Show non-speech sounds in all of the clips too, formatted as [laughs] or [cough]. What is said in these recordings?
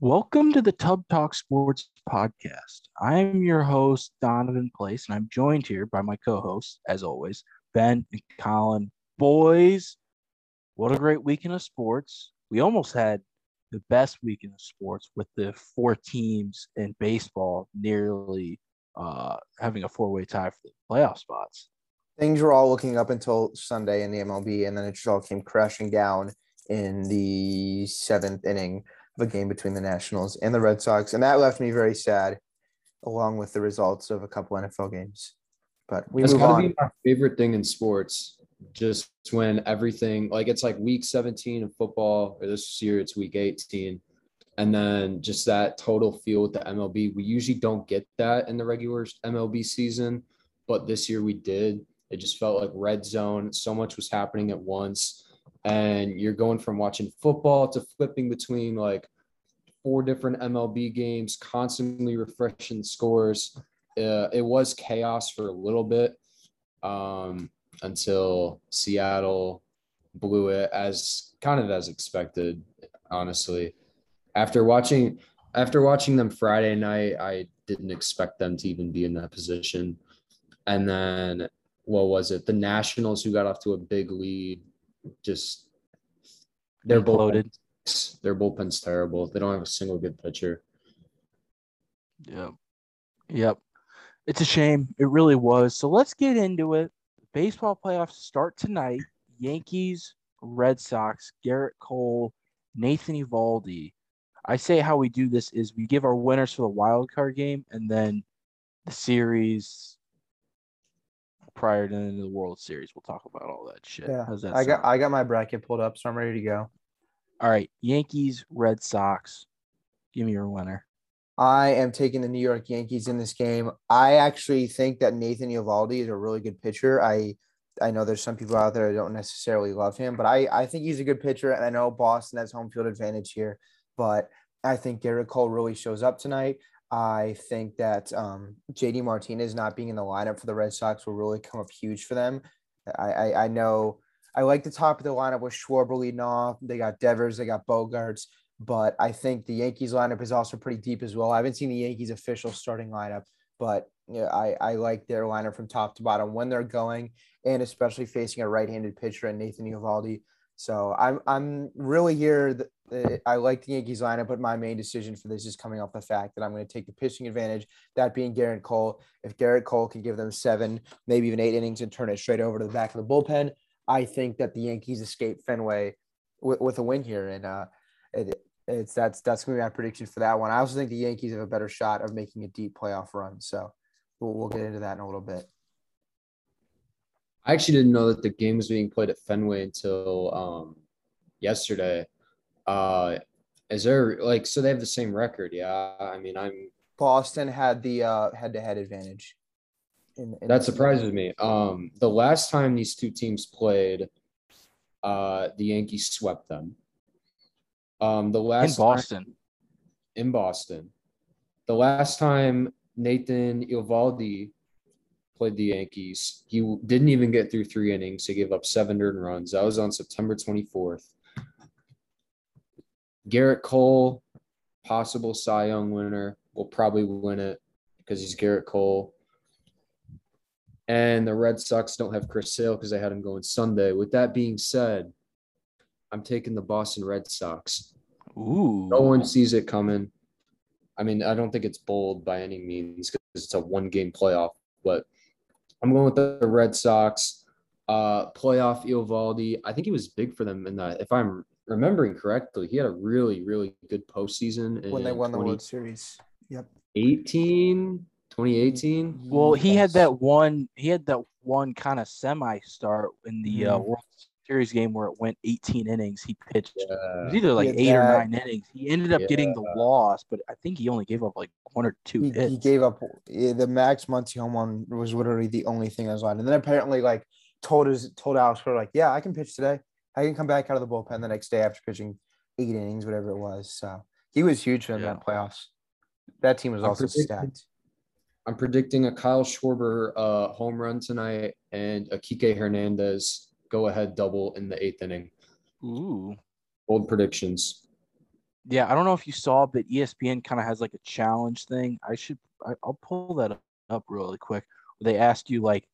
Welcome to the Tub Talk Sports Podcast. I'm your host, Donovan Place, and I'm joined here by my co hosts, as always, Ben and Colin. Boys, what a great weekend of sports. We almost had the best weekend of sports with the four teams in baseball nearly uh, having a four way tie for the playoff spots. Things were all looking up until Sunday in the MLB, and then it just all came crashing down in the seventh inning of a game between the Nationals and the Red Sox. And that left me very sad, along with the results of a couple NFL games. But we That's move on. be my favorite thing in sports. Just when everything like it's like week 17 of football, or this year it's week 18. And then just that total feel with the MLB. We usually don't get that in the regular MLB season, but this year we did. It just felt like red zone. So much was happening at once. And you're going from watching football to flipping between like four different MLB games, constantly refreshing scores. Uh, it was chaos for a little bit um, until Seattle blew it as kind of as expected, honestly. After watching after watching them Friday night, I didn't expect them to even be in that position. And then what was it? The Nationals who got off to a big lead just Imploded. bullpen, their bullpen's terrible. They don't have a single good pitcher. Yep. Yep. It's a shame. It really was. So let's get into it. Baseball playoffs start tonight. Yankees, Red Sox, Gerrit Cole, Nathan Eovaldi. I say how we do this is we give our winners for the wild card game and then the series prior to the end of the World Series. We'll talk about all that shit. Yeah, How's that I got sound? I got my bracket pulled up, so I'm ready to go. all right. Yankees, Red Sox. Give me your winner. I am taking the New York Yankees in this game. I actually think that Nathan Eovaldi is a really good pitcher. I I know there's some people out there that don't necessarily love him, but I I think he's a good pitcher, and I know Boston has home field advantage here, but I think Gerrit Cole really shows up tonight. I think that um, JD Martinez not being in the lineup for the Red Sox will really come up huge for them. I, I, I know I like the top of the lineup with Schwarber leading off. They got Devers, they got Bogaerts, but I think the Yankees lineup is also pretty deep as well. I haven't seen the Yankees official starting lineup, but I, I like their lineup from top to bottom when they're going, and especially facing a right-handed pitcher and Nathan Eovaldi. So I'm I'm really here. Uh, I like the Yankees lineup, but my main decision for this is coming off the fact that I'm going to take the pitching advantage. That being Gerrit Cole. If Gerrit Cole can give them seven, maybe even eight innings, and turn it straight over to the back of the bullpen, I think that the Yankees escape Fenway with, with a win here, and uh, it, it's that's that's going to be my prediction for that one. I also think the Yankees have a better shot of making a deep playoff run. So we'll, we'll get into that in a little bit. I actually didn't know that the game was being played at Fenway until um, yesterday. Uh, is there like so they have the same record? Yeah, I mean I'm Boston had the uh, head-to-head advantage. In, in that this- surprises me. Um, the last time these two teams played, uh, the Yankees swept them. Um, the In last time- Boston. in Boston. The last time Nathan Eovaldi played the Yankees, he didn't even get through three innings. He gave up seven earned runs. That was on September 24th. Gerrit Cole, possible Cy Young winner, will probably win it because he's Gerrit Cole. And the Red Sox don't have Chris Sale because they had him going Sunday. With that being said, I'm taking the Boston Red Sox. Ooh. No one sees it coming. I mean, I don't think it's bold by any means because it's a one game playoff, but I'm going with the Red Sox. Uh, playoff Eovaldi. I think he was big for them in that. If I'm remembering correctly, he had a really, really good postseason in when they won the World Series. Yep. 2018, 2018. Well, he had that one. He had that one kind of semi start in the uh, Mhm. World Series game where it went 18 innings. He pitched. It was either like had eight or nine innings. He ended up getting the loss, but I think he only gave up like one or two He, hits. he gave up yeah, the Max Muncy home run was literally the only thing that was on. And then apparently like told his told Alex Cora, like, yeah, I can pitch today. I can come back out of the bullpen the next day after pitching eight innings, whatever it was. So he was huge in Yeah. that playoffs. That team was I'm also stacked. I'm predicting a Kyle Schwarber uh, home run tonight and a Kike Hernandez go ahead double in the eighth inning. Ooh, Bold predictions. Yeah, I don't know if you saw, but ESPN kind of has like a challenge thing. I should, I, I'll pull that up really quick. They ask you like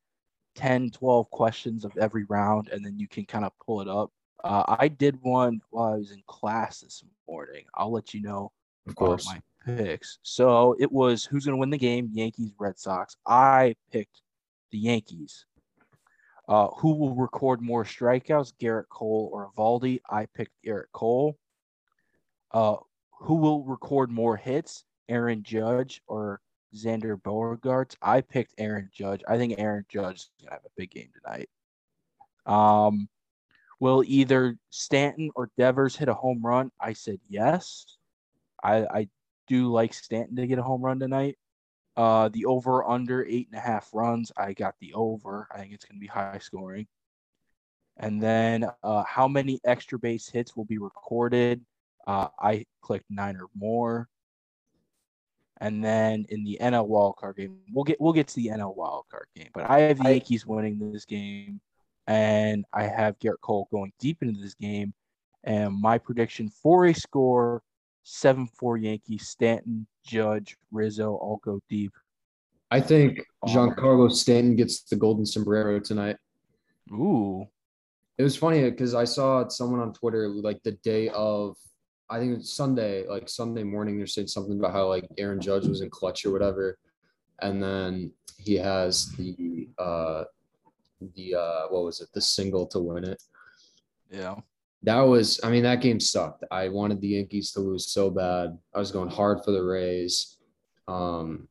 10, 12 questions of every round, and then you can kind of pull it up. Uh, I did one while I was in class this morning. I'll let you know Of course. my picks. So it was who's going to win the game? Yankees, Red Sox. I picked the Yankees. Uh, who will record more strikeouts, Gerrit Cole or Eovaldi? I picked Gerrit Cole. Uh, who will record more hits, Aaron Judge or Xander Bogaerts? I picked Aaron Judge. I think Aaron Judge is gonna have a big game tonight. Um, will either Stanton or Devers hit a home run? I said yes. I I do like Stanton to get a home run tonight. Uh, the over under eight and a half runs. I got the over. I think it's gonna be high scoring. And then uh, how many extra base hits will be recorded? Uh, I clicked nine or more. And then in the NL wildcard game, we'll get we'll get to the NL wildcard game. But I have the I- Yankees winning this game, and I have Gerrit Cole going deep into this game. And my prediction for a score: seven four Yankees. Stanton, Judge, Rizzo all go deep. I think Giancarlo Stanton gets the golden sombrero tonight. Ooh, It was funny because I saw someone on Twitter like the day of, I think it's Sunday, like Sunday morning, they're saying something about how like Aaron Judge was in clutch or whatever, and then he has the uh the uh what was it the single to win it. yeah. That was, I mean, that game sucked. I wanted the Yankees to lose so bad. I was going hard for the Rays. Um,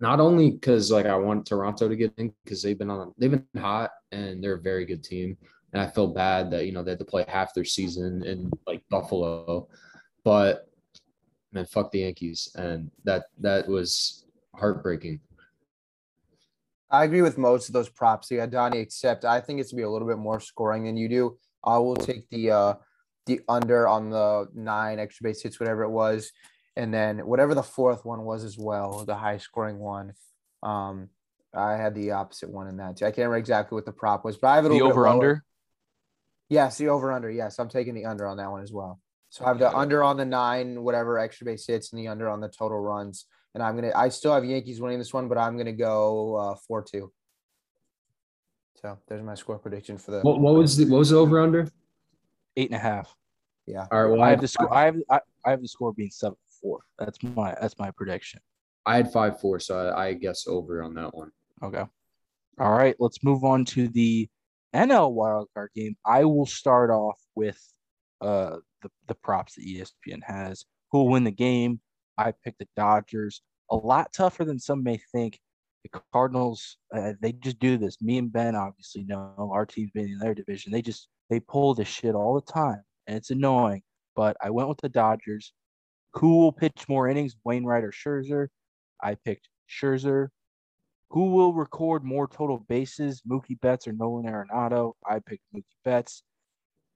not only because like I want Toronto to get in because they've been on, they've been hot and they're a very good team. And I feel bad that you know they had to play half their season in like Buffalo, but man, fuck the Yankees, and that that was heartbreaking. I agree with most of those props you got, Donnie, except I think it's gonna be a little bit more scoring than you do. I will take the uh the under on the nine extra base hits, whatever it was, and then whatever the fourth one was as well, the high scoring one. Um, I had the opposite one in that too. I can't remember exactly what the prop was, but I have it a The little bit over lower. Under. Yes, the over under. Yes, I'm taking the under on that one as well. So I have the under on the nine, whatever extra base hits, and the under on the total runs. And I'm gonna. I still have Yankees winning this one, but I'm gonna go uh, four two. So there's my score prediction for the. What, what was the what was the over under? Eight and a half. Yeah. All right, well, I have the score. I have I, I have the score being seven four. That's my that's my prediction. I had five four, so I, I guess over on that one. Okay. All right. Let's move on to the NL wildcard game. I will start off with uh the, the props that ESPN has. Who will win the game? I picked the Dodgers. A lot tougher than some may think. The Cardinals, uh, they just do this. Me and Ben obviously know our team's been in their division. They just they pull this shit all the time, and it's annoying. But I went with the Dodgers. Who will pitch more innings, Wainwright or Scherzer? I picked Scherzer. Who will record more total bases, Mookie Betts or Nolan Arenado? I picked Mookie Betts.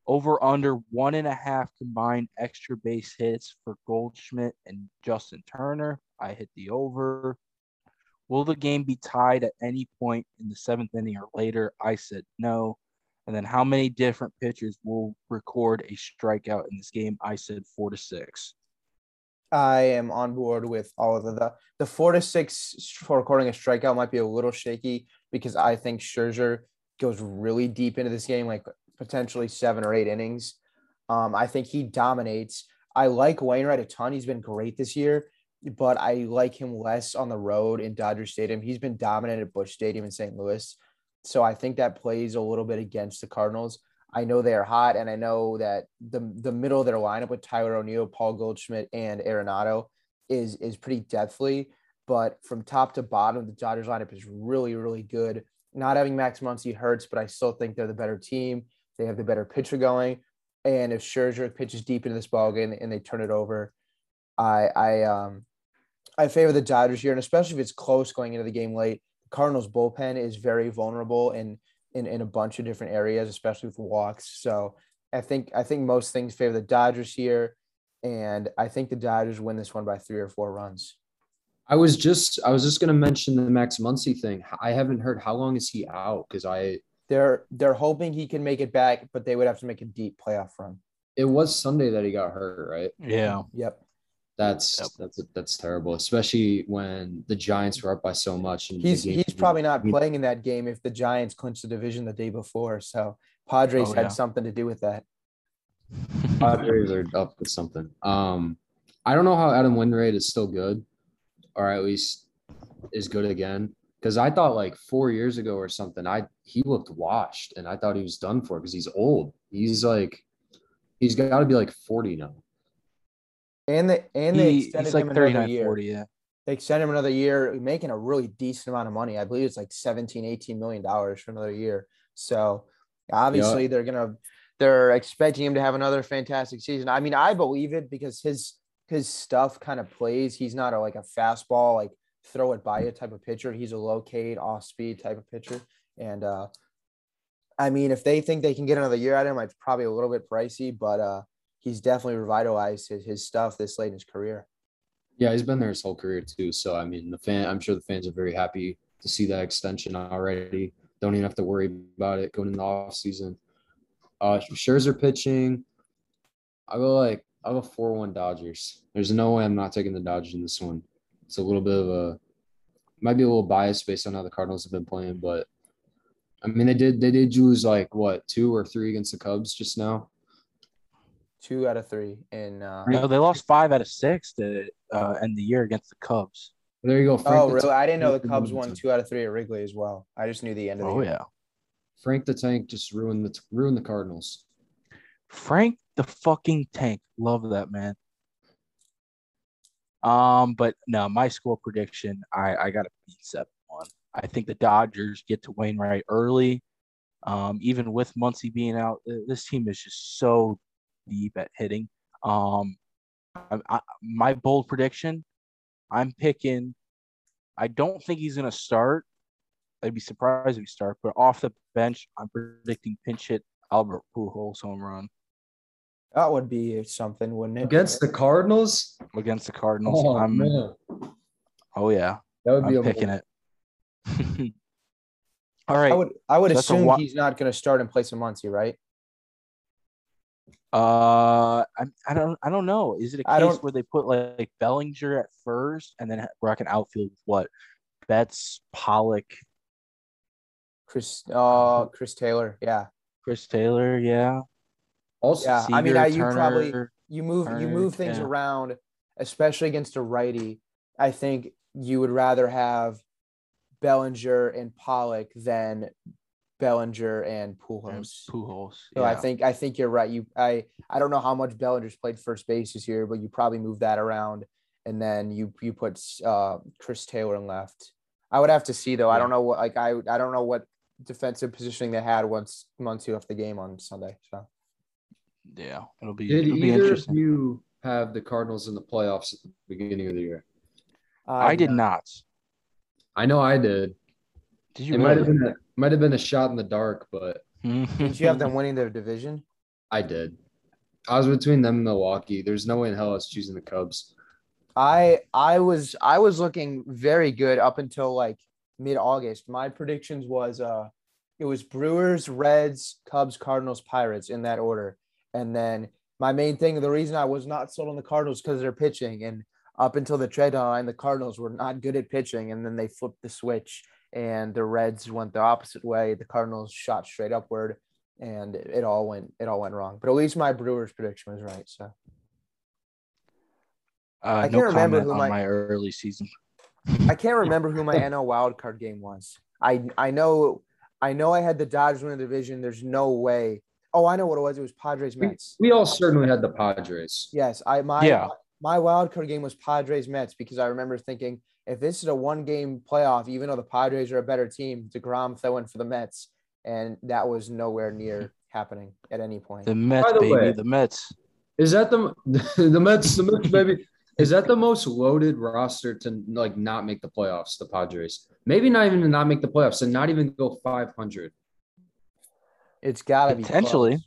Over under one and a half combined extra base hits for Goldschmidt and Justin Turner. I hit the over. Will the game be tied at any point in the seventh inning or later? I said no. And then how many different pitchers will record a strikeout in this game? I said four to six. I am on board with all of the the, the four to six for recording a strikeout might be a little shaky because I think Scherzer goes really deep into this game, like potentially seven or eight innings. Um, I think he dominates. I like Wainwright a ton. He's been great this year, but I like him less on the road in Dodger Stadium. He's been dominant at Busch Stadium in St. Louis. So I think that plays a little bit against the Cardinals. I know they are hot, and I know that the the middle of their lineup with Tyler O'Neill, Paul Goldschmidt, and Arenado is is pretty deathly. But from top to bottom, the Dodgers lineup is really, really good. Not having Max Muncy hurts, but I still think they're the better team. They have the better pitcher going. And if Scherzer pitches deep into this ball game and they turn it over, I I um I favor the Dodgers here, and especially if it's close going into the game late. The Cardinals bullpen is very vulnerable and in, in a bunch of different areas, especially with walks. So I think I think most things favor the Dodgers here, and I think the Dodgers win this one by three or four runs. I was just I was just gonna mention the Max Muncy thing. I haven't heard how long is he out because I They're they're hoping he can make it back, but they would have to make a deep playoff run. It was Sunday that he got hurt, right? Yeah. Yep. That's Yep. that's that's terrible, especially when the Giants were up by so much. And He's he's probably not playing in that game if the Giants clinched the division the day before. So Padres Oh, had yeah. something to do with that. Padres are up with something. Um, I don't know how Adam Wainwright is still good, or at least is good again. Because I thought like four years ago or something, I he looked washed, and I thought he was done for because he's old. He's like, he's got to be like forty now. And they and they He, extended he's like him another year. 40. Yeah. They extended him another year, making a really decent amount of money. I believe it's like 17, 18 million dollars for another year. So obviously they're gonna they're expecting him to have another fantastic season. I mean, I believe it because his his stuff kind of plays. He's not a, like a fastball, like throw it by you type of pitcher. He's a locate, off speed type of pitcher. And uh I mean, if they think they can get another year out of him, it's probably a little bit pricey, but uh he's definitely revitalized his, his stuff this late in his career. Yeah, he's been there his whole career too. So I mean, the fan, I'm sure the fans are very happy to see that extension already. Don't even have to worry about it going in the off season. Uh, Scherzer pitching. I go like I go four one Dodgers. There's no way I'm not taking the Dodgers in this one. It's a little bit of a might be a little biased based on how the Cardinals have been playing, but I mean they did they did lose like what two or three against the Cubs just now. Two out of three in uh No, they lost five out of six to uh, end the year against the Cubs. There you go. Frank Oh, really? Tank- I didn't know the Cubs won two out of three at Wrigley as well. I just knew the end of the Oh year. yeah. Frank the Tank just ruined the ruined the Cardinals. Frank the fucking tank. Love that man. Um, but no, my score prediction, I I got to beat seven one. I think the Dodgers get to Wainwright early. Um, even with Muncy being out, this team is just so deep at hitting. Um, I, I, my bold prediction, I'm picking. I don't think he's gonna start. I'd be surprised if he start, but off the bench, I'm predicting pinch hit Albert Pujols home run. That would be something, wouldn't it? Against the Cardinals? against the Cardinals. Oh, I'm man. oh yeah, That would be I'm a picking it. [laughs] All right. I would I would So that's a assume wa- he's not going to start in place of Muncy, right? Uh, I, I don't I don't know. Is it a I case don't- where they put like, like Bellinger at first and then rock an outfield with what? Betts, Pollock, Chris uh Chris Taylor. Yeah. Chris Taylor. Yeah. Also, Yeah. I mean, I- you probably- You move you move things yeah. around, especially against a righty. I think you would rather have Bellinger and Pollock than Bellinger and and Pujols. Pujols. So I think I think you're right. You I I don't know how much Bellinger's played first base this year, but you probably move that around, and then you you put uh, Chris Taylor in left. I would have to see though. I don't know what like I I don't know what defensive positioning they had once Muncy left the game on Sunday. So yeah, it'll be did it'll be either of interesting. you have the Cardinals in the playoffs at the beginning of the year? I did not. I know I did. Did you It might have been a, might have been a shot in the dark, but Did you have them winning their division? I did. I was between them and Milwaukee. There's no way in hell I was choosing the Cubs. I I was I was looking very good up until like mid August. My predictions was uh it was Brewers, Reds, Cubs, Cardinals, Pirates in that order. And then my main thing, the reason I was not sold on the Cardinals because they're pitching. And up until the trade deadline, the Cardinals were not good at pitching. And then they flipped the switch and the Reds went the opposite way. The Cardinals shot straight upward and it all went it all went wrong. But at least my Brewers prediction was right. So Uh, can't no remember who my- my early season. I can't [laughs] remember who my NL wild card game was. I I know I know I had the Dodgers win the division. There's no way. Oh, I know what it was. It was Padres We, Mets. we all certainly had the Padres. Yes, I my Yeah. my wild card game was Padres Mets because I remember thinking if this is a one game playoff, even though the Padres are a better team, Degrom throwing for the Mets, and that was nowhere near mm-hmm. happening at any point. The Mets, the baby, way- the Mets. Is that the [laughs] the Mets? The Mets, baby. Is that the most loaded roster to like not make the playoffs? The Padres, maybe not even to not make the playoffs, and not even go 500. It's got to be Potentially. close.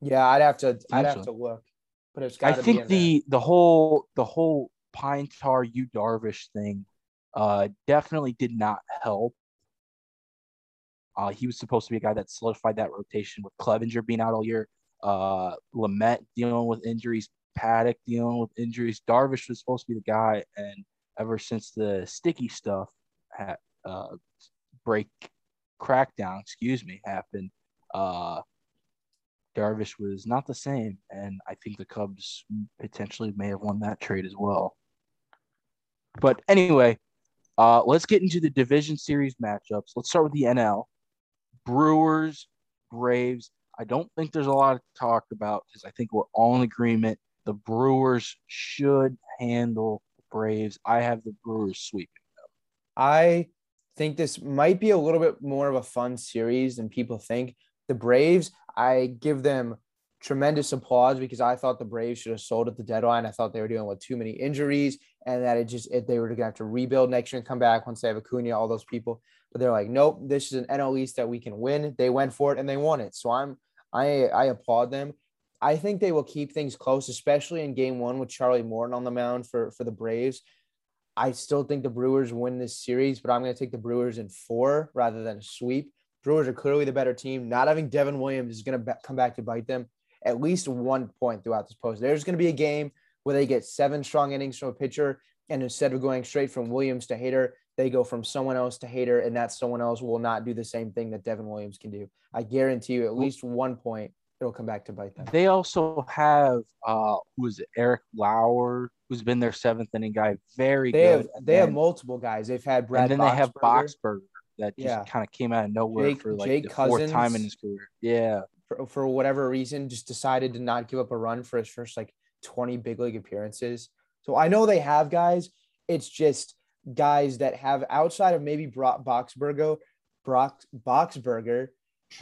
Yeah, I'd have to. I'd have to look, but it's I got to be. think in there. the the whole the whole Pine Tar Yu Darvish thing uh definitely did not help. Uh, he was supposed to be a guy that solidified that rotation with Clevinger being out all year. Uh, Lamet dealing with injuries, Paddock dealing with injuries. Darvish was supposed to be the guy, and ever since the sticky stuff had uh, break crackdown, excuse me, happened, uh, Darvish was not the same, and I think the Cubs potentially may have won that trade as well. But anyway, uh, let's get into the division series matchups. Let's start with the NL. Brewers, Braves. I don't think there's a lot to talk about because I think we're all in agreement. The Brewers should handle the Braves. I have the Brewers sweeping them. I think this might be a little bit more of a fun series than people think. The Braves, I give them tremendous applause because I thought the Braves should have sold at the deadline. I thought they were dealing with too many injuries and that it just they were going to have to rebuild next year and come back once they have Acuna, all those people. But they're like, nope, this is an NL East that we can win. They went for it and they won it. So I'm I I applaud them. I think they will keep things close, especially in game one with Charlie Morton on the mound for, for the Braves. I still think the Brewers win this series, but I'm going to take the Brewers in four rather than a sweep. Brewers are clearly the better team. Not having Devin Williams is going to come back to bite them at least one point throughout this post. There's going to be a game where they get seven strong innings from a pitcher, and instead of going straight from Williams to Hader, they go from someone else to Hader, and that someone else will not do the same thing that Devin Williams can do. I guarantee you, at least one point, it'll come back to bite them. They also have uh who is it, Eric Lauer, who's been their seventh inning guy, very They good. have they have multiple guys. They've had Brad. and then they have Boxberger. Boxberger that just Yeah. kind of came out of nowhere Jake- for like Jake the fourth time in his career. Yeah. for, for whatever reason just decided to not give up a run for his first like 20 big league appearances. So I know they have guys. It's just guys that have outside of maybe Brock Boxberger, Brock Boxberger.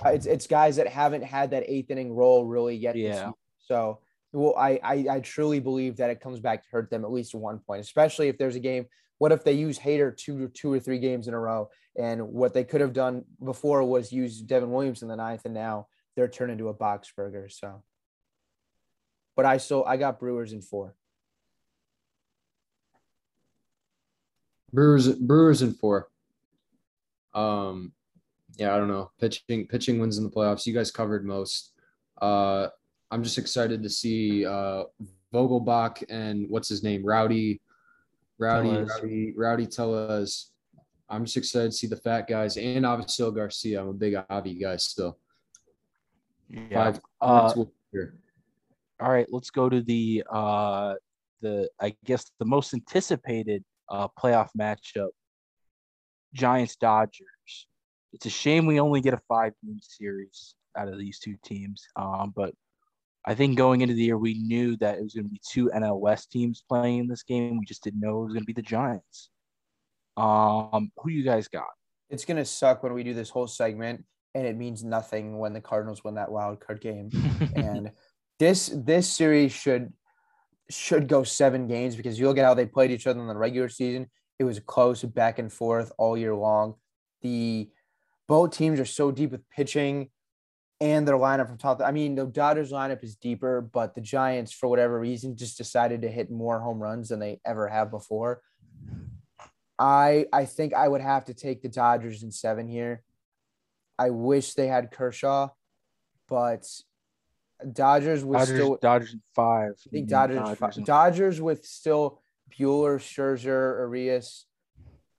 uh, It's it's guys that haven't had that eighth inning role really yet. this Yeah. year. So well, I, I I truly believe that it comes back to hurt them at least one point, especially if there's a game. What if they use Hader two two or three games in a row? And what they could have done before was use Devin Williams in the ninth, and now they're turned into a Boxberger. So, but I still I got Brewers in four. Brewers Brewers in four. Um, yeah, I don't know. Pitching pitching wins in the playoffs. You guys covered most. Uh, I'm just excited to see uh Vogelbach and what's his name, Rowdy, Rowdy, Tellez. Rowdy, Rowdy Tellez. I'm just excited to see the fat guys and Avisail Garcia. I'm a big Avi guy still. Yeah. Five, Uh, all right, let's go to the uh the I guess the most anticipated uh playoff matchup. Giants Dodgers. It's a shame we only get a five game series out of these two teams. Um, but I think going into the year we knew that it was going to be two NL West teams playing in this game. We just didn't know it was going to be the Giants. Um, who you guys got? It's gonna suck when we do this whole segment and it means nothing when the Cardinals win that wild card game. [laughs] and this this series should should go seven games because you look at how they played each other in the regular season. It was close back and forth all year long. The both teams are so deep with pitching and their lineup from top. I mean, the Dodgers lineup is deeper, but the Giants, for whatever reason, just decided to hit more home runs than they ever have before. I I think I would have to take the Dodgers in seven here. I wish they had Kershaw, but Dodgers with Dodgers, still Dodgers in five. I think Mm, Dodgers Dodgers, Dodgers with still Buehler, Scherzer, Urias.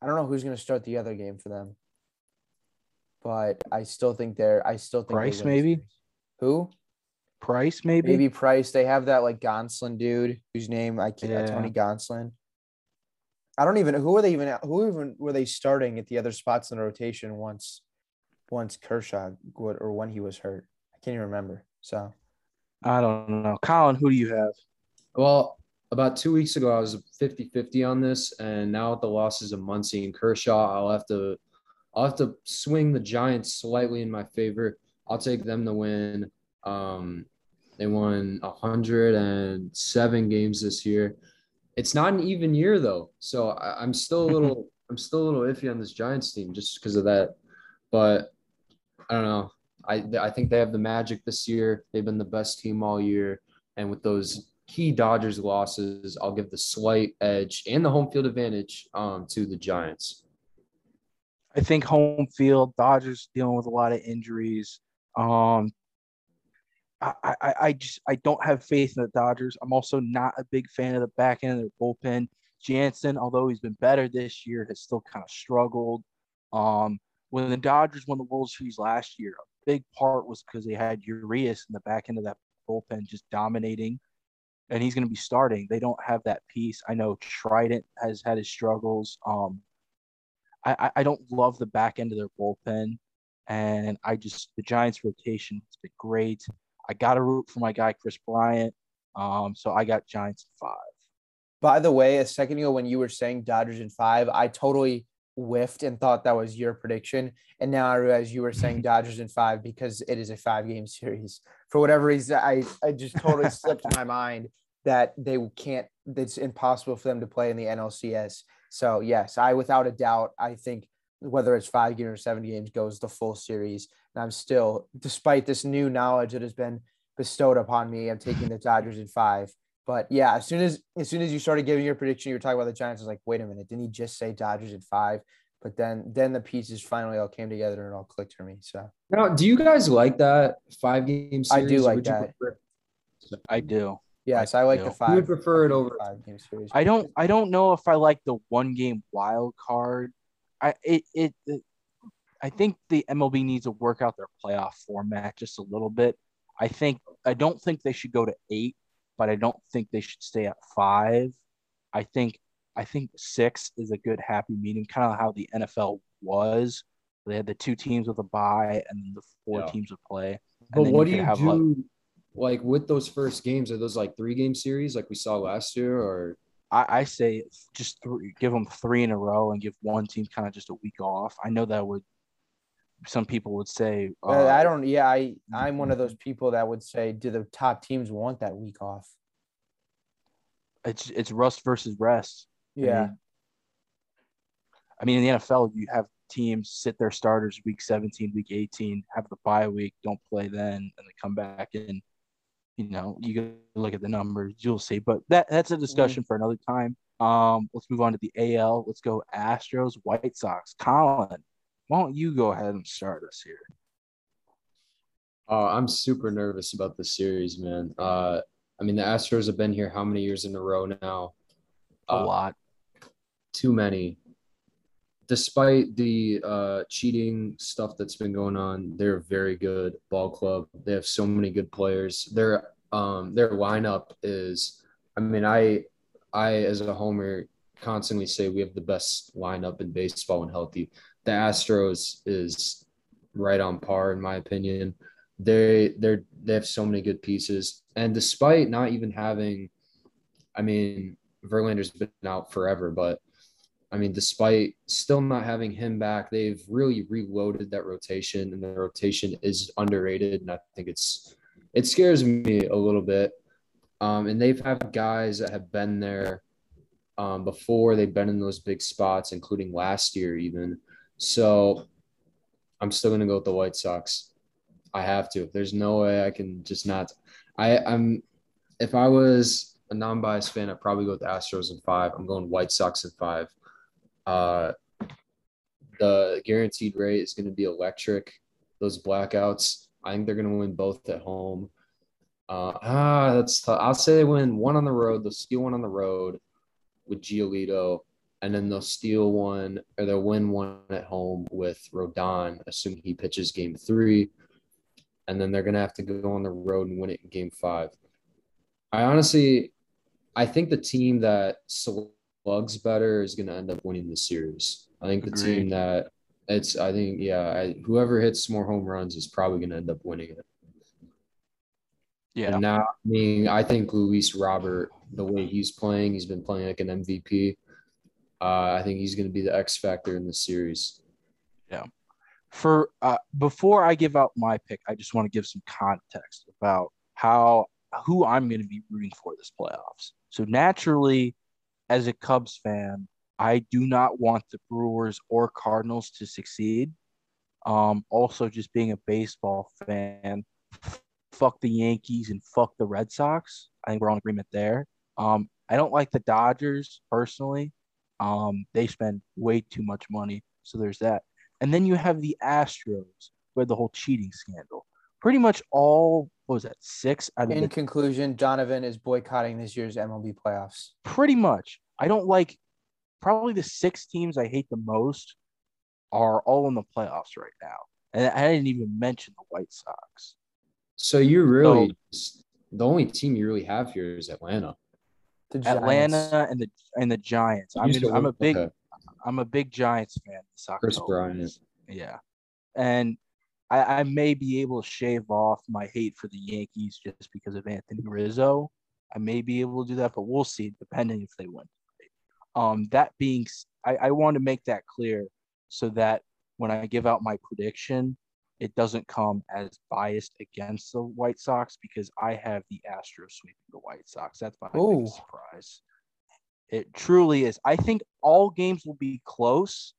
I don't know who's going to start the other game for them, but I still think they're. I still think Price, maybe? Who? Price, maybe. Maybe Price. They have that like Gonsolin dude whose name I can't. Uh, yeah. Tony Gonsolin. I don't even who are they even who even were they starting at the other spots in the rotation once once Kershaw would or when he was hurt. I can't even remember. So I don't know. Colin, who do you have? Well, about two weeks ago, I was 50 50 on this. And now with the losses of Muncy and Kershaw, I'll have to. I'll have to swing the Giants slightly in my favor. I'll take them to win. Um, they won 107 games this year. It's not an even year though, so I, I'm still a little. [laughs] I'm still a little iffy on this Giants team just because of that. But I don't know. I I think they have the magic this year. They've been the best team all year, and with those key Dodgers losses, I'll give the slight edge and the home field advantage um, to the Giants. I think home field Dodgers dealing with a lot of injuries. Um, I, I, I just I don't have faith in the Dodgers. I'm also not a big fan of the back end of their bullpen. Jansen, although he's been better this year, has still kind of struggled. Um, when the Dodgers won the World Series last year, a big part was because they had Urias in the back end of that bullpen just dominating, and he's going to be starting. They don't have that piece. I know Treinen has had his struggles. Um, I, I don't love the back end of their bullpen, and I just the Giants' rotation has been great. I got to root for my guy Kris Bryant, um, so I got Giants five. By the way, a second ago when you were saying Dodgers in five, I totally whiffed and thought that was your prediction. And now I realize you were saying [laughs] Dodgers in five because it is a five game series. For whatever reason, I, I just totally slipped my mind that they can't, it's impossible for them to play in the NLCS. So, yes, I without a doubt, I think whether it's five games or seven games goes the full series. And I'm still, despite this new knowledge that has been bestowed upon me, I'm taking the Dodgers in five. But yeah, as soon as as soon as you started giving your prediction, you were talking about the Giants. I was like, wait a minute, didn't he just say Dodgers at five? But then then the pieces finally all came together and it all clicked for me. So now, do you guys like that five game series? I do like that. I do. Yes, I, I like do. the five. You would prefer it over five game series. I don't. I don't know if I like the one game wild card. I it, it it. I think the MLB needs to work out their playoff format just a little bit. I think I don't think they should go to eight but I don't think they should stay at five. I think I think six is a good happy medium, kind of how the NFL was. They had the two teams with a bye, and the four yeah. teams would play. But what do you do, like, like, with those first games? Are those like three game series, like we saw last year, or? I, I say just three, give them three in a row and give one team kind of just a week off. I know that would some people would say uh, I don't yeah I I'm one of those people that would say do the top teams want that week off it's it's rust versus rest yeah I mean, I mean in the NFL you have teams sit their starters week 17 week 18 have the bye week don't play then and they come back and you know you can look at the numbers you'll see but that that's a mm-hmm. discussion mm-hmm. for another time um let's move on to the AL let's go Astros White Sox Colin why don't you go ahead and start us here? Uh, I'm super nervous about the series, man. Uh, I mean, the Astros have been here how many years in a row now? A uh, lot. Too many. Despite the uh, cheating stuff that's been going on, they're a very good ball club. They have so many good players. Their um, their lineup is, I mean, I I as a homer constantly say we have the best lineup in baseball when healthy the Astros is right on par in my opinion. They they're they have so many good pieces, and despite not even having, I mean, Verlander's been out forever, but I mean, despite still not having him back, they've really reloaded that rotation, and the rotation is underrated, and I think it's it scares me a little bit. Um, and they've had guys that have been there um, before. They've been in those big spots, including last year even. So I'm still gonna go with the White Sox. I have to. There's no way I can just not. I I'm if I was a non-biased fan, I'd probably go with the Astros in five. I'm going White Sox in five. Uh, the guaranteed rate is going to be electric. Those blackouts, I think they're going to win both at home. Uh, ah, that's. I'll say they win one on the road. They'll steal one on the road with Giolito and then they'll steal one or they'll win one at home with Rodon, assuming he pitches game three. And then they're going to have to go on the road and win it in game five. I honestly, I think the team that slugs better is going to end up winning the series. I think the Agreed. team that it's, I think, yeah, I, whoever hits more home runs is probably going to end up winning it. Yeah. And now, I mean, I think Luis Robert, the way he's playing, he's been playing like an MVP. Uh, I think he's going to be the X factor in the series. Yeah. For uh, before I give out my pick, I just want to give some context about how who I'm going to be rooting for this playoffs. So naturally, as a Cubs fan, I do not want the Brewers or Cardinals to succeed. Um, also, just being a baseball fan, fuck the Yankees and fuck the Red Sox. I think we're on agreement there. Um, I don't like the Dodgers personally. Um, they spend way too much money, so there's that. And then you have the Astros, with the whole cheating scandal. Pretty much all what was that six out of In the conclusion, Donovan is boycotting this year's MLB playoffs. pretty much. I don't like probably the six teams I hate the most are all in the playoffs right now. And I didn't even mention the White Sox. So you really the only team you really have here is Atlanta. The Atlanta and the and the Giants. I Used mean, to I'm a big okay. I'm a big Giants fan. This Kris October. Bryant. Yeah. And I, I may be able to shave off my hate for the Yankees just because of Anthony Rizzo. I may be able to do that, but we'll see, depending if they win. Um, that being, I want to make that clear so that when I give out my prediction, it doesn't come as biased against the White Sox because I have the Astros sweeping the White Sox. That's my Ooh. biggest surprise. It truly is. I think all games will be close.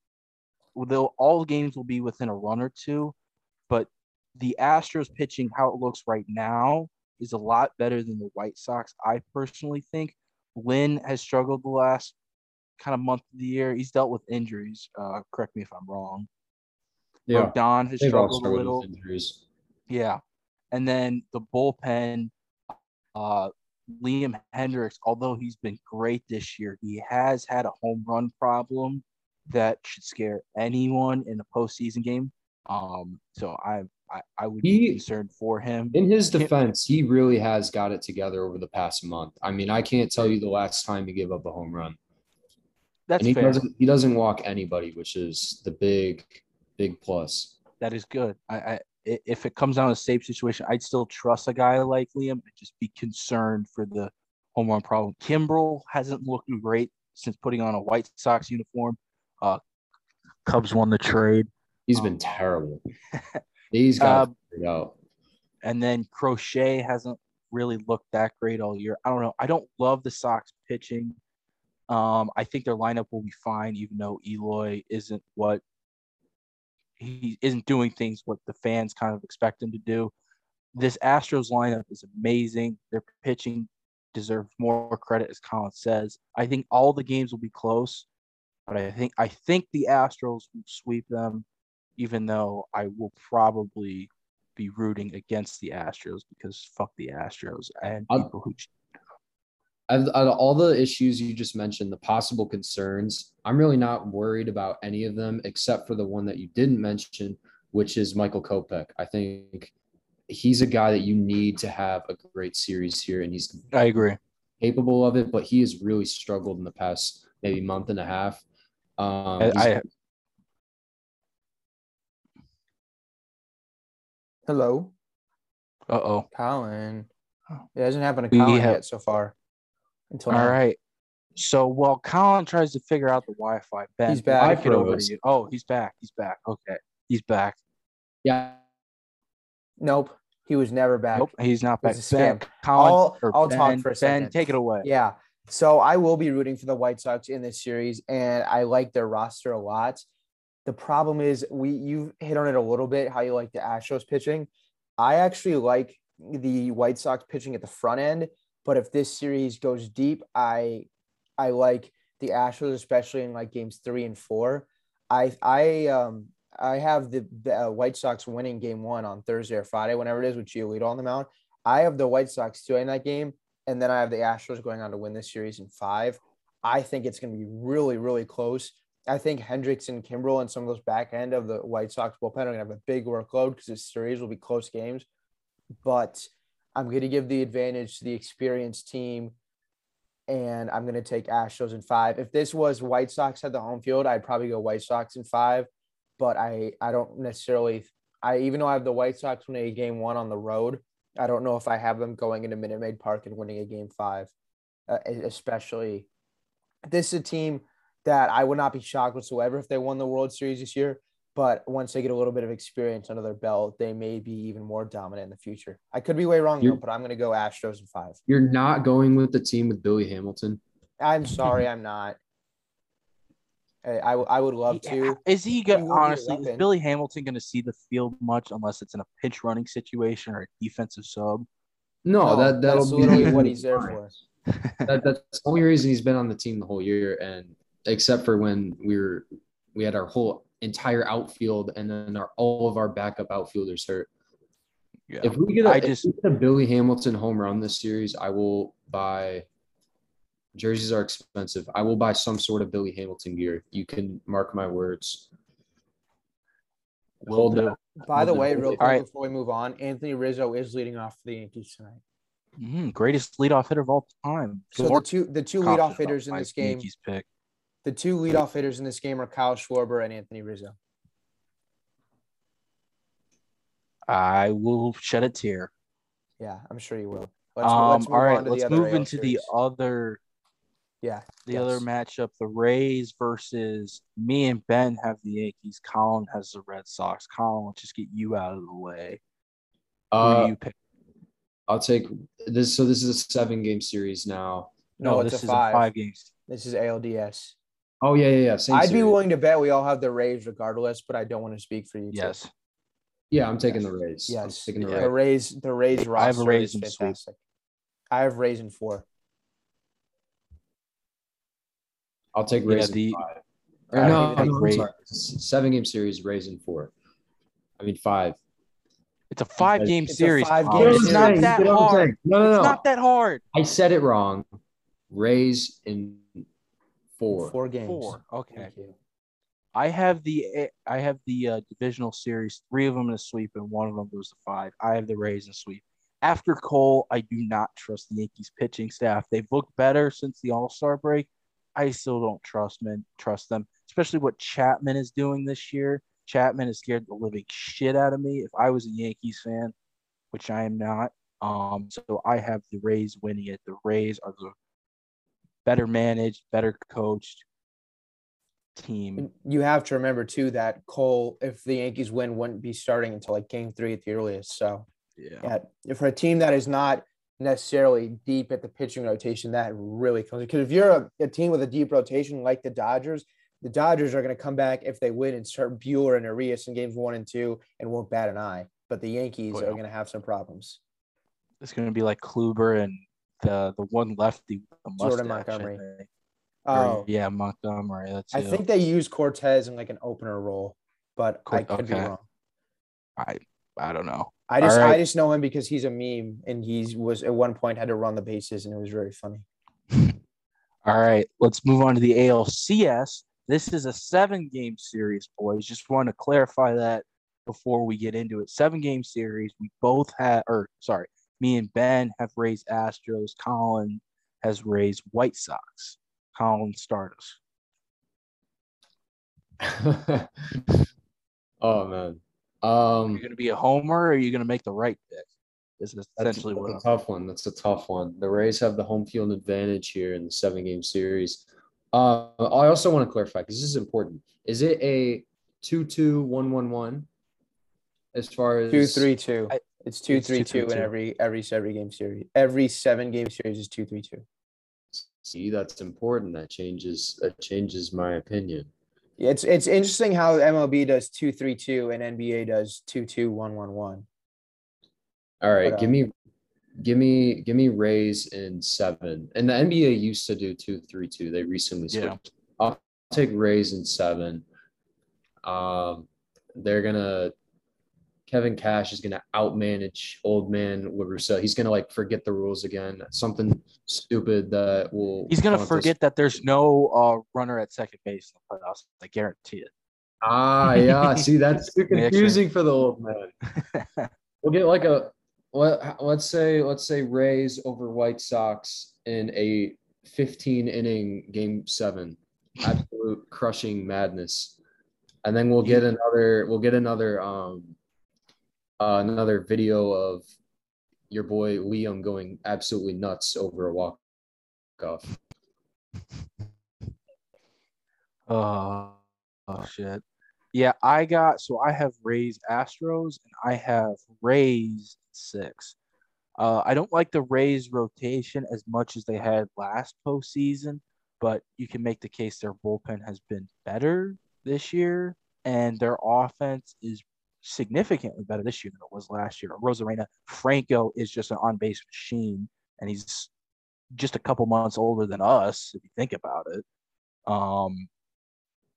Though all games will be within a run or two, the Astros pitching, how it looks right now, is a lot better than the White Sox. I personally think Lynn has struggled the last kind of month of the year. He's dealt with injuries. Uh, correct me if I'm wrong. Yeah. Don has struggled a little. with injuries. Yeah. And then the bullpen, uh, Liam Hendriks, although he's been great this year, he has had a home run problem that should scare anyone in a postseason game. Um, so I I, I would be concerned for him. In his defense, he really has got it together over the past month. I mean, I can't tell you the last time he gave up a home run. That's and he fair. doesn't he doesn't walk anybody, which is the big, big plus. That is good. I, I if it comes down to a safe situation, I'd still trust a guy like Liam. I'd just be concerned for the home run problem. Kimbrel hasn't looked great since putting on a White Sox uniform. Uh, Cubs won the trade. He's been terrible. [laughs] He's got it out. And then Crochet hasn't really looked that great all year. I don't know. I don't love the Sox pitching. Um, I think their lineup will be fine, even though Eloy isn't what he isn't doing things what the fans kind of expect him to do. This Astros lineup is amazing. Their pitching deserves more credit, as Colin says. I think all the games will be close, but I think I think the Astros will sweep them, even though I will probably be rooting against the Astros because fuck the Astros and people who Out of, all the issues you just mentioned, the possible concerns, I'm really not worried about any of them except for the one that you didn't mention, which is Michael Kopech. I think he's a guy that you need to have a great series here, and he's I agree. capable of it, but he has really struggled in the past maybe month and a half. Um, I, I Hello, uh oh. Colin. It hasn't happened to Colin have- yet so far. Until All now. right. So while Colin tries to figure out the Wi-Fi, Ben, He's back. kick it over to you. Oh, he's back. He's back. Okay, he's back. yeah, Nope, he was never back. Nope, he's not back. was a Ben. Colin, I'll- I'll talk for a Ben, second. take it away. Yeah. So I will be rooting for the White Sox in this series, and I like their roster a lot. The problem is we you've hit on it a little bit how you like the Astros pitching. I actually like the White Sox pitching at the front end, but if this series goes deep, I I like the Astros, especially in like games three and four. I I um I have the, the uh, White Sox winning game one on Thursday or Friday, whenever it is, with Giolito on the mound. I have the White Sox in that game, and then I have the Astros going on to win this series in five. I think it's going to be really, really close. I think Hendriks and Kimbrel and some of those back end of the White Sox bullpen are going to have a big workload because this series will be close games. But I'm going to give the advantage to the experienced team, and I'm going to take Astros in five. If this was White Sox at the home field, I'd probably go White Sox in five. But I, I don't necessarily. I even though I have the White Sox winning a game one on the road, I don't know if I have them going into Minute Maid Park and winning a game five, uh, especially. This is a team that I would not be shocked whatsoever if they won the World Series this year. But once they get a little bit of experience under their belt, they may be even more dominant in the future. I could be way wrong, though, but I'm going to go Astros in five. you're not going with the team with Billy Hamilton. I'm sorry, I'm not. I, I, I would love Yeah, to. Is he He going will be honestly? Is. Billy Hamilton going to see the field much unless it's in a pinch running situation or a defensive sub? No, No, that that'll that's be what he's there for. [laughs] That, that's the only reason he's been on the team the whole year, and except for when we were we had our whole entire outfield and then our all of our backup outfielders hurt. Yeah. If we get a, I just- we get a Billy Hamilton home run this series, I will buy. Jerseys are expensive. I will buy some sort of Billy Hamilton gear. You can mark my words. Will Hold do. By the way, real quick All right. before we move on, Anthony Rizzo is leading off for the Yankees tonight. Mhm, greatest leadoff hitter of all time. So the two the two leadoff hitters in this game, Yankees pick. The two leadoff hitters in this game are Kyle Schwarber and Anthony Rizzo. I will shed a tear. Yeah, I'm sure you will. Let's, um, let's move all on to let's the move AL into the other yeah. the Yes. other matchup. The Rays versus me and Ben have the Yankees. Colin has the Red Sox. Colin, let's just get you out of the way. Who Uh, do you pick? I'll take this. So this is a seven game series now. No, No, it's this a is five. a five games. This is ALDS. Oh yeah, yeah, yeah. Same I'd be willing to bet we all have the Rays regardless, but I don't want to speak for you. two. Yes. Yeah, I'm taking the Rays. I'm Yes. taking the Yeah. The Rays. Rays, the Rays roster I have a Rays is in fantastic. I have Rays in four. I'll take Yeah, Rays. in the- five. Or don't no, even no, I'm sorry. Seven game series, Rays in four. I mean five. It's a five game It's series. five-game Colin. It's series. not that You know what I'm hard. saying? No, no, It's not that hard. I said it wrong. Rays in four. Four games. Four. Okay. Thank you. I have the I have the uh, divisional series. Three of them in a sweep, and one of them goes to five. I have the Rays in sweep. After Cole, I do not trust the Yankees pitching staff. They've looked better since the All Star break. I still don't trust them. Trust them, especially what Chapman is doing this year. Chapman has scared the living shit out of me. If I was a Yankees fan, which I am not, um, so I have the Rays winning it. The Rays are the better managed, better coached team. You have to remember too that Cole, if the Yankees win, wouldn't be starting until like game three at the earliest. So Yeah. yeah, for a team that is not necessarily deep at the pitching rotation, that really comes because if you're a, a team with a deep rotation like the Dodgers, the Dodgers are going to come back if they win and start Buehler and Urias in games one and two and won't bat an eye. But the Yankees Oh, are going to have some problems. It's going to be like Kluber and the the one lefty, with the Jordan mustache, I Montgomery. think. Or, Oh, yeah, Montgomery. That's I it. think they use Cortes in like an opener role, but I could be wrong. I I don't know. I just All I just know him because he's a meme and he's was at one point had to run the bases and it was very funny. [laughs] All right, let's move on to the ALCS. This is a seven game series, boys. Just want to clarify that before we get into it. Seven game series. We both had, or sorry, me and Ben have raised Astros. Colin has raised White Sox. Colin, start us. [laughs] oh man. Are Um you're going to be a homer or are you going to make the right pick? This is that's, essentially what I'm that's a tough one. That's a tough one. The Rays have the home field advantage here in the seven game series. Uh, I also want to clarify because this is important. Is it a two two one one one? As far as Two three two. I- It's two it's three two, two three, in every every every game series. Every seven game series is two three two. See, that's important. That changes that changes my opinion. Yeah, it's it's interesting how MLB does two three two and NBA does two two one one one. All right, But, give um, me, give me, give me Rays in seven. And the NBA used to do two, three, two. They recently Yeah. switched. I'll take Rays in seven. Um, they're gonna. Kevin Cash is gonna outmanage old man Russell. He's gonna like forget the rules again. Something stupid that will. He's haunt us. forget that there's no uh, runner at second base in the playoffs. I guarantee it. Ah, yeah. See, [laughs] that's too confusing for the old man. [laughs] We'll get like a let let's say let's say Rays over White Sox in a 15 inning game seven, absolute crushing madness, and then we'll get another we'll get another um uh, another video of your boy Liam going absolutely nuts over a walk off. Oh, [laughs] oh shit. Yeah, I got so I have Rays Astros and I have Rays six. Uh, I don't like the Rays rotation as much as they had last postseason, but you can make the case their bullpen has been better this year, and their offense is significantly better this year than it was last year. Rosarena Franco is just an on base machine, and he's just a couple months older than us, if you think about it. Um,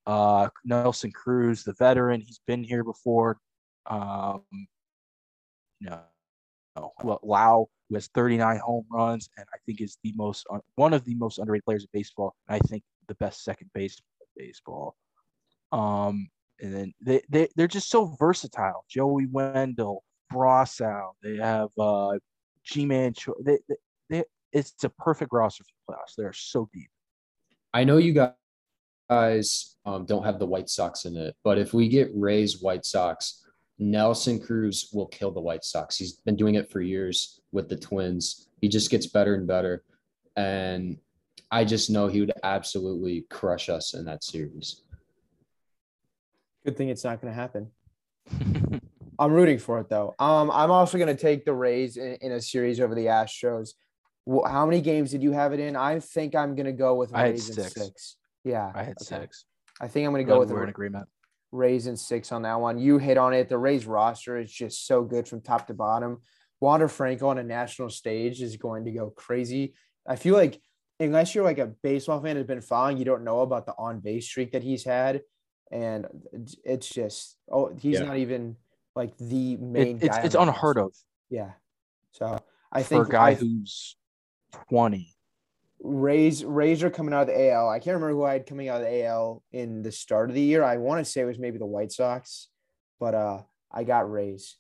uh, Nelson Cruz, the veteran, he's been here before. Um, you know, well, Lowe who has 39 home runs and I think is the most one of the most underrated players in baseball. And I think the best second base baseball. Um, and then they, they they're just so versatile. Joey Wendle, Brosseau, they have uh Ji-Man. They, they, they, it's a perfect roster for the playoffs. They're so deep. I know you guys um, don't have the White Sox in it, but if we get Rays White Sox, Nelson Cruz will kill the White Sox. He's been doing it for years with the Twins. He just gets better and better. And I just know he would absolutely crush us in that series. Good thing it's not going to happen. [laughs] I'm rooting for it though. Um, I'm also going to take the Rays in, in, a series over the Astros. How many games did you have it in? I think I'm going to go with Rays in six. six. Yeah, I had okay. six. I think I'm going to go with. We're in agreement. Rays in six on that one. You hit on it. The Rays roster is just so good from top to bottom. Wander Franco on a national stage is going to go crazy. I feel like unless you're like a baseball fan has been following, you don't know about the on base streak that he's had, and it's just oh he's yeah. not even like the main. It, it's it's unheard of. Yeah, so I think for a guy I, who's twenty. Rays Rays are coming out of the AL. I can't remember who I had coming out of the AL in the start of the year. I want to say it was maybe the White Sox, but uh I got Rays.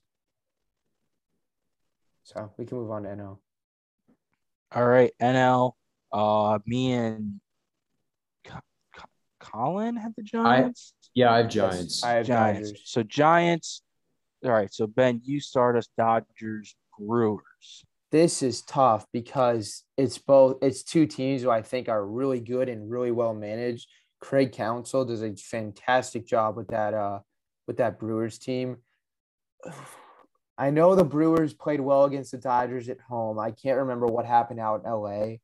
So we can move on to NL. All right, NL. Uh, me and Colin had the Giants. I, yeah, I have Giants. I have Giants. Dodgers. So Giants. All right. So Ben, you start us Dodgers Brewers. This is tough because it's both. It's two teams who I think are really good and really well managed. Craig Counsell does a fantastic job with that. Uh, with that Brewers team. I know the Brewers played well against the Dodgers at home. I can't remember what happened out in LA.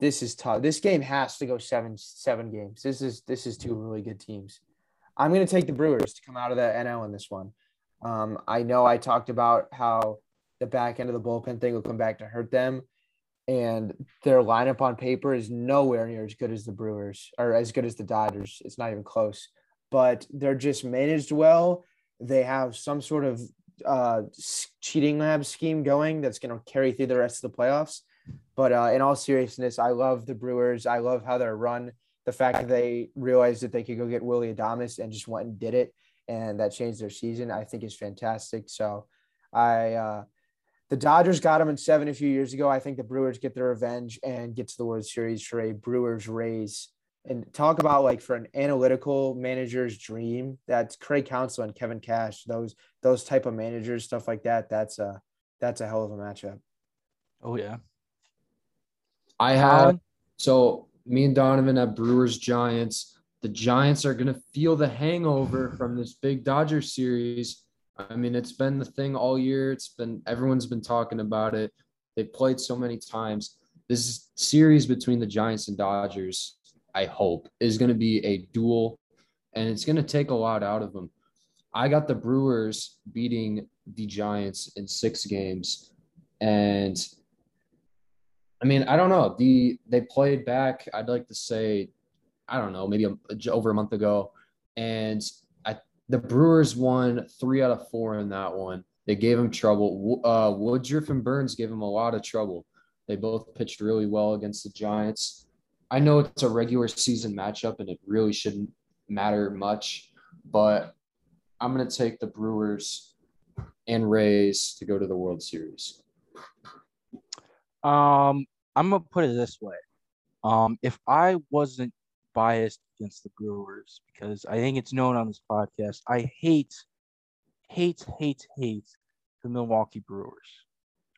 This is tough. This game has to go seven seven games. This is this is two really good teams. I'm going to take the Brewers to come out of the NL in this one. Um, I know I talked about how the back end of the bullpen thing will come back to hurt them, and their lineup on paper is nowhere near as good as the Brewers or as good as the Dodgers. It's not even close. But they're just managed well. They have some sort of uh, cheating lab scheme going that's going to carry through the rest of the playoffs. But uh, in all seriousness, I love the Brewers. I love how they're run. The fact that they realized that they could go get Willie Adames and just went and did it, and that changed their season, I think is fantastic. So, I uh, the Dodgers got them in seven a few years ago. I think the Brewers get their revenge and get to the World Series for a Brewers Rays and talk about like for an analytical manager's dream that's craig counsell and kevin cash those those type of managers stuff like that that's a that's a hell of a matchup oh yeah i have so me and donovan have brewers giants. The giants are going to feel the hangover from this big Dodgers series. I mean it's been the thing all year. It's been everyone's been talking about it. They've played so many times. This series between the giants and dodgers I hope, is going to be a duel, and it's going to take a lot out of them. I got the Brewers beating the Giants in six games, and I mean, I don't know. The they played back. I'd like to say, I don't know, maybe a, over a month ago, and I the Brewers won three out of four in that one. They gave him trouble. Uh, Woodruff and Burns gave him a lot of trouble. They both pitched really well against the Giants. I know it's a regular season matchup and it really shouldn't matter much, but I'm going to take the Brewers and Rays to go to the World Series. Um, I'm gonna put it this way. Um, if I wasn't biased against the Brewers, because I think it's known on this podcast, I hate, hate, hate, hate the Milwaukee Brewers.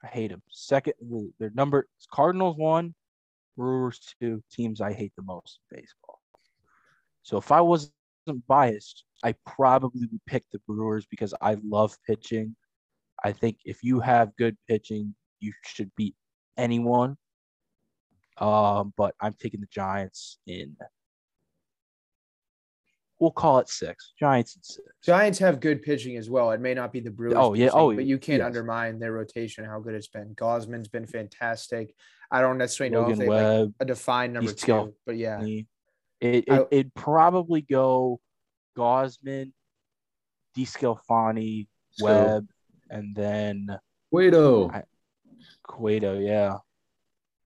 I hate them. Second, their number Cardinals one, Brewers two teams I hate the most in baseball. So if I wasn't biased, I probably would pick the Brewers because I love pitching. I think if you have good pitching, you should beat anyone. Um, but I'm taking the Giants in. We'll call it six. Giants and six. Giants have good pitching as well. It may not be the Brewers. Oh yeah. Pitching, oh, but you can't yes. undermine their rotation. How good it's been. Gausman's been fantastic. I don't necessarily know if they Webb, like a defined number two, but yeah. It, it I, it'd probably go Gausman, DeSclafani, Webb, and then Cueto. I- Cueto, yeah.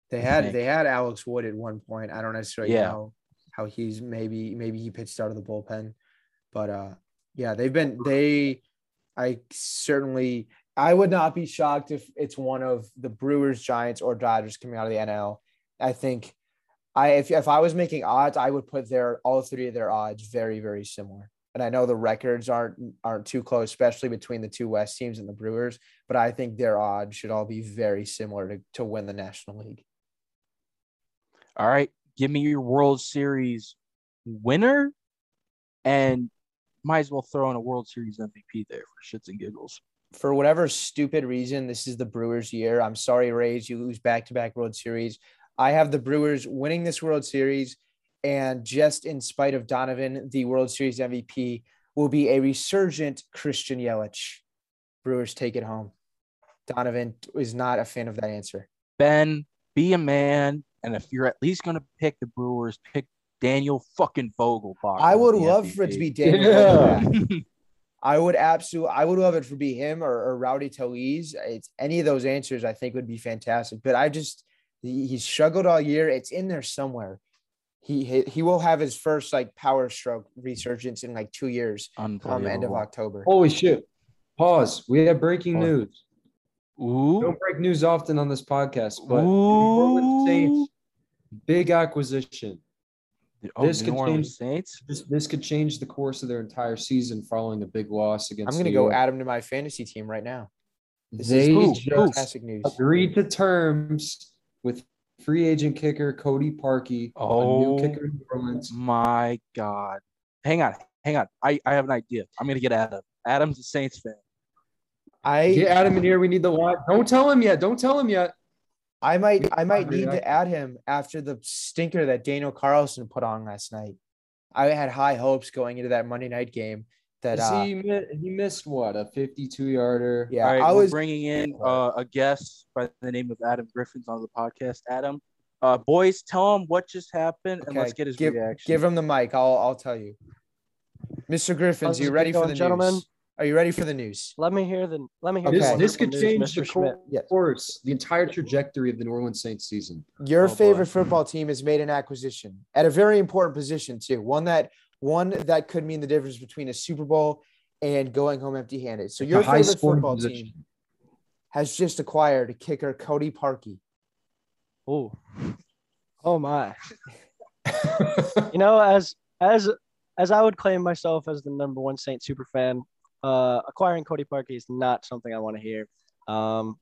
They had they had Alex Wood at one point. I don't necessarily Yeah. know how he's maybe maybe he pitched out of the bullpen, but uh yeah, they've been they. I certainly I would not be shocked if it's one of the Brewers, Giants, or Dodgers coming out of the NL. I think I if if I was making odds, I would put their all three of their odds very very similar. And I know the records aren't aren't too close, especially between the two West teams and the Brewers. But I think their odds should all be very similar to, to win the National League. All right, give me your World Series winner, and might as well throw in a World Series MVP there for shits and giggles. for whatever stupid reason, this is the Brewers' year. I'm sorry, Rays, you lose back to back World Series. I have the Brewers winning this World Series, and just in spite of Donovan, the World Series MVP will be a resurgent Christian Yelich. Brewers take it home. Donovan is not a fan of that answer. Ben, be a man, and if you're at least going to pick the Brewers, pick Daniel fucking Vogelbach. I would as the love for it to be MVP. Daniel. Yeah. [laughs] I would absolutely, I would love it for be him or, or Rowdy Tellez. It's any of those answers I think would be fantastic. But I just, he, he's struggled all year. It's in there somewhere. He, he he will have his first like power stroke resurgence in like two years come end of October. Holy shit. Pause. We have breaking Pause. news. Ooh, don't break news often on this podcast, but the New Orleans Saints big acquisition. oh, this the could Orleans change- Saints. This this could change the course of their entire season following a big loss against. I'm gonna New go York. add him to my fantasy team right now. This They is Who? just Who? fantastic news. agreed to terms with free agent kicker Cody Parkey, a Oh. new kicker in New Orleans. My God. Hang on, hang on. I, I have an idea. I'm gonna get Adam. Adam's a Saints fan. I Get Adam in here. We need the line. Don't tell him yet. Don't tell him yet. I might I might need to add him after the stinker that Daniel Carlson put on last night. I had high hopes going into that Monday night game that Is uh, he he missed what a 52 yarder. yeah, All right, I was bringing in uh, a guest by the name of Adam Griffins on the podcast. Adam, uh, boys, tell him what just happened and let's get his give, reaction. give him the mic. I'll I'll tell you. Mr. Griffins, How's you it ready for the gentlemen? news? Are you ready for the news? Let me hear the. Let me hear. Okay. This, this could news, change the Mr. Schmidt. Yes. course, the entire trajectory of the New Orleans Saints season. Your Oh, boy. favorite football team has made an acquisition at a very important position too. One that one that could mean the difference between a Super Bowl and going home empty-handed. So your favorite high-scoring football position. team has just acquired kicker Cody Parkey. Oh, oh my! You know, as as as I would claim myself as the number one Saint super fan, uh, acquiring Cody Parkey is not something I want to hear. Um,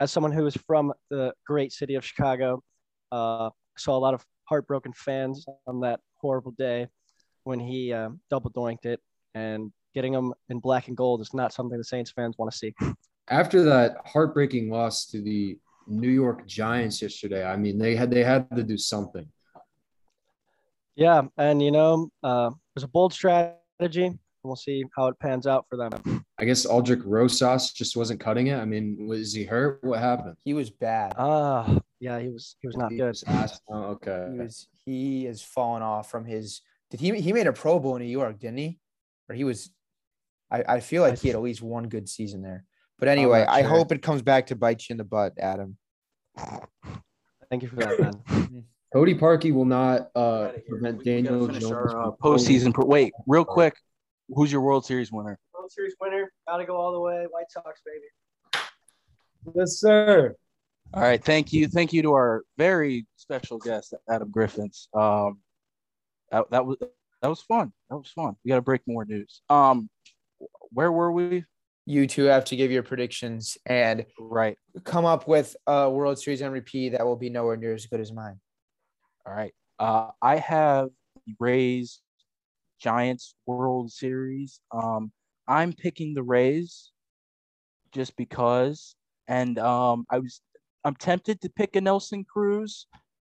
as someone who is from the great city of Chicago, uh, saw a lot of heartbroken fans on that horrible day when he uh, double doinked it, and getting him in black and gold is not something the Saints fans want to see. After that heartbreaking loss to the New York Giants yesterday, I mean they had they had to do something. Yeah, and you know, uh, it was a bold strategy. We'll see how it pans out for them. I guess Aldrick Rosas just wasn't cutting it. I mean, was he hurt? What happened? He was bad. Ah, yeah, he was he was not He good. was Oh, okay. He was he has fallen off from his did he he made a Pro Bowl in New York, didn't he? Or he was I, I feel like he had at least one good season there. But anyway, not I hope it comes back to bite you in the butt, Adam. Thank you for that, man. [laughs] Cody Parkey will not uh, prevent We- we gotta Daniel Jones. our, uh, postseason. Pro- Wait, real quick, who's your World Series winner? World Series winner, gotta go all the way. White Sox, baby. Yes, sir. All right, thank you, thank you to our very special guest, Adam Griffins. Um, that, that was that was fun. That was fun. We got to break more news. Um, where were we? You two have to give your predictions and Right. come up with a World Series MVP that will be nowhere near as good as mine. All right. Uh, I have the Rays Giants World Series. Um, I'm picking the Rays just because, and um, I was I'm tempted to pick a Nelson Cruz.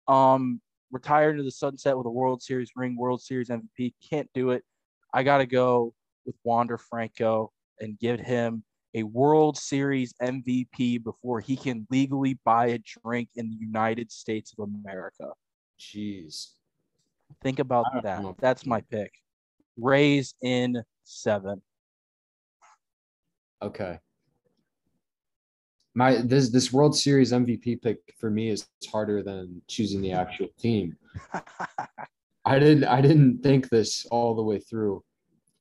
Um, retire into the sunset with a World Series ring, World Series MVP. Can't do it. I got to go with Wander Franco and give him a World Series MVP before he can legally buy a drink in the United States of America. Jeez. Think about that. know. That's my pick. Rays in seven. Okay. My this this World Series MVP pick for me is harder than choosing the actual team. [laughs] I didn't I didn't think this all the way through.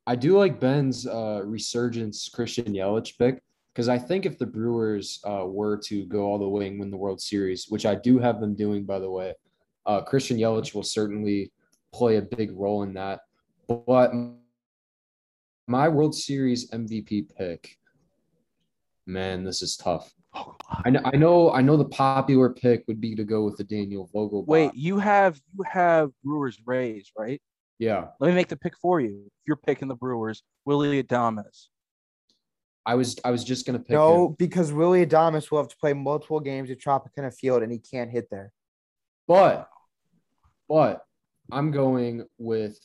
I do like Ben's uh, resurgence Christian Yelich pick because I think if the Brewers uh, were to go all the way and win the World Series, which I do have them doing by the way, uh, Christian Yelich will certainly play a big role in that. But my World Series MVP pick, man, this is tough. I know, I know, I know. The popular pick would be to go with the Daniel Vogel. Wait, you have you have Brewers Rays, right? yeah, Let me make the pick for you. If you're picking the Brewers, Willie Adames. I was, I was just gonna pick. No, him. because Willie Adames will have to play multiple games at Tropicana Field and he can't hit there. but, but I'm going with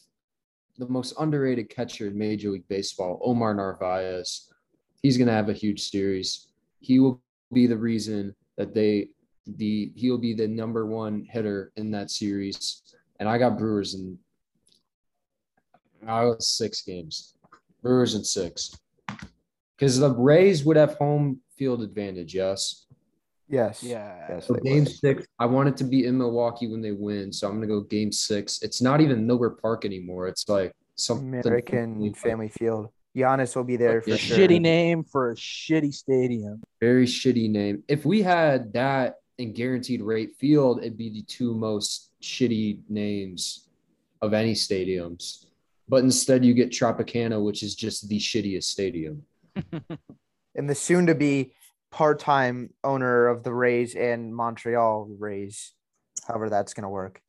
the most underrated catcher in Major League Baseball, Omar Narvaez. He's gonna have a huge series. He will be the reason that they, the he'll be the number one hitter in that series. And I got Brewers in. I was six games, Brewers in six, because the Rays would have home field advantage. Yes. Yes. Yeah. Yes. So game would. six, I want it to be in Milwaukee when they win. So I'm gonna go game six. It's not even Miller Park anymore. It's like something American Family Field. Giannis will be there for Yeah, sure. Shitty name for a shitty stadium. very shitty name. If we had that in guaranteed rate field, it'd be the two most shitty names of any stadiums. But instead, you get Tropicana, which is just the shittiest stadium. [laughs] And the soon to be part time owner of the Rays and Montreal Rays. However, that's going to work.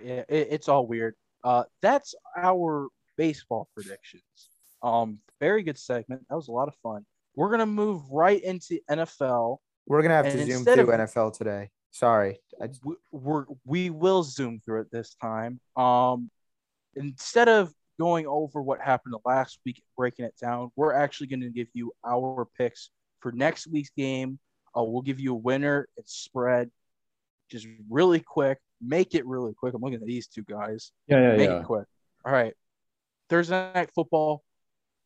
Yeah, it, it's all weird. Uh, that's our baseball predictions. Um, very good segment. That was a lot of fun. We're gonna move right into NFL. We're going to have And to zoom through of- NFL today. Sorry. I just, We, we're we will zoom through it this time. Um, instead of going over what happened last week, breaking it down, we're actually going to give you our picks for next week's game. Uh, we'll give you a winner and spread, just really quick. Make it really quick. I'm looking at these two guys. Yeah, yeah, yeah, Make it quick. All right. Thursday night football.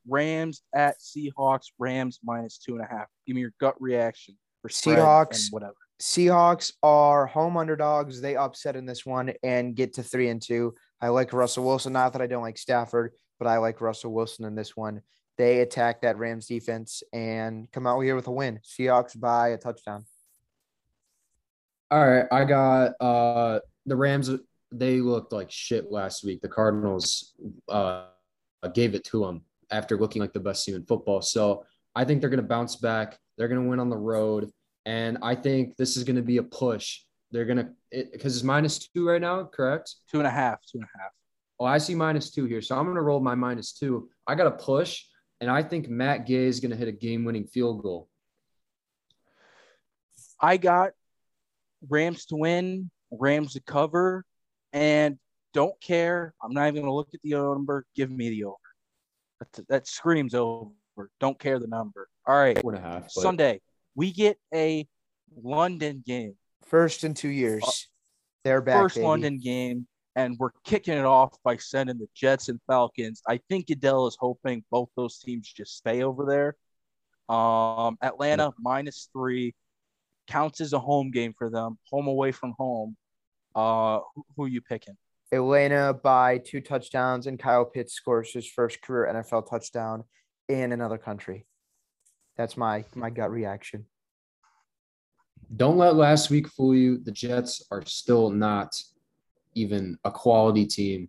Rams at Seahawks. Rams minus two and a half. Give me your gut reaction for Seahawks. and whatever. Seahawks are home underdogs. They upset in this one and get to three and two. I like Russell Wilson. Not that I don't like Stafford, but I like Russell Wilson in this one. They attack that Rams defense and come out here with a win. Seahawks by a touchdown. All right, I got uh the Rams. They looked like shit last week. The Cardinals uh gave it to them after looking like the best team in football. So I think they're going to bounce back. They're going to win on the road, and I think this is going to be a push. They're going to because it's minus two right now, correct? Two and a half. Two and a half. Oh, I see minus two here, so I'm going to roll my minus two. I got a push, and I think Matt Gay is going to hit a game-winning field goal. I got Rams to win, Rams to cover, and don't care. I'm not even going to look at the number. Give me the over. That, that screams over. Don't care the number. All right. Four and a half. but- Sunday, we get a London game. First in two years. They're back. First baby. London game, and we're kicking it off by sending the Jets and Falcons. I think Goodell is hoping both those teams just stay over there. Um, Atlanta minus three counts as a home game for them, home away from home. Uh, who, who are you picking? Atlanta by two touchdowns, and Kyle Pitts scores his first career NFL touchdown in another country. That's my my gut reaction. Don't let last week fool you. The Jets are still not even a quality team.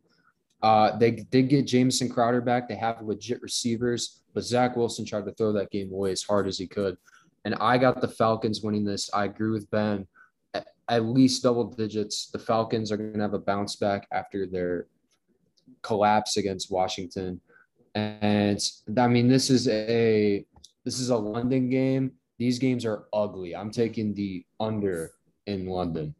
Uh, they did get Jamison Crowder back. They have legit receivers, but Zach Wilson tried to throw that game away as hard as he could. And I got the Falcons winning this. I agree with Ben. At, at least double digits. The Falcons are going to have a bounce back after their collapse against Washington. And I mean, this is a this is a London game. These games are ugly. I'm taking the under in London.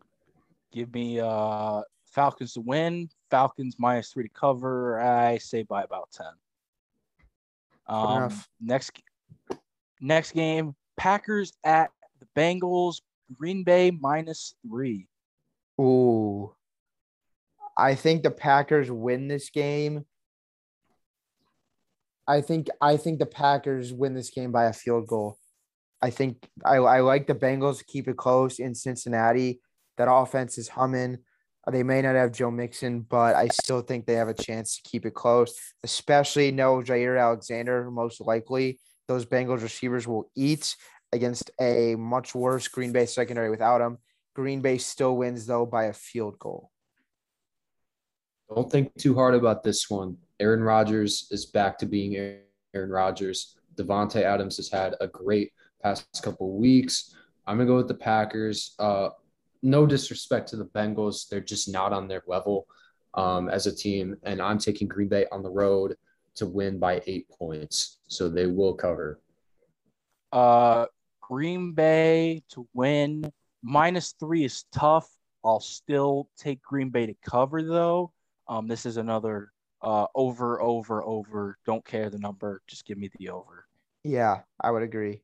Give me uh Falcons to win, Falcons minus three to cover. I say by about ten. Um, next next game, Packers at the Bengals. Green Bay minus three. Ooh. I think the Packers win this game. I think I think the Packers win this game by a field goal. I think I, I like the Bengals to keep it close in Cincinnati. That offense is humming. They may not have Joe Mixon, but I still think they have a chance to keep it close, especially no Jaire Alexander, most likely. Those Bengals receivers will eat against a much worse Green Bay secondary without him. Green Bay still wins, though, by a field goal. Don't think too hard about this one. Aaron Rodgers is back to being Aaron Rodgers. Davante Adams has had a great past couple weeks. I'm gonna go with the Packers. Uh, no disrespect to the Bengals, they're just not on their level um, as a team, and I'm taking Green Bay on the road to win by eight points, so they will cover. Uh, Green Bay to win minus three is tough. I'll still take Green Bay to cover though. Um, this is another uh, over, over, over. Don't care the number. Just give me the over. Yeah, I would agree.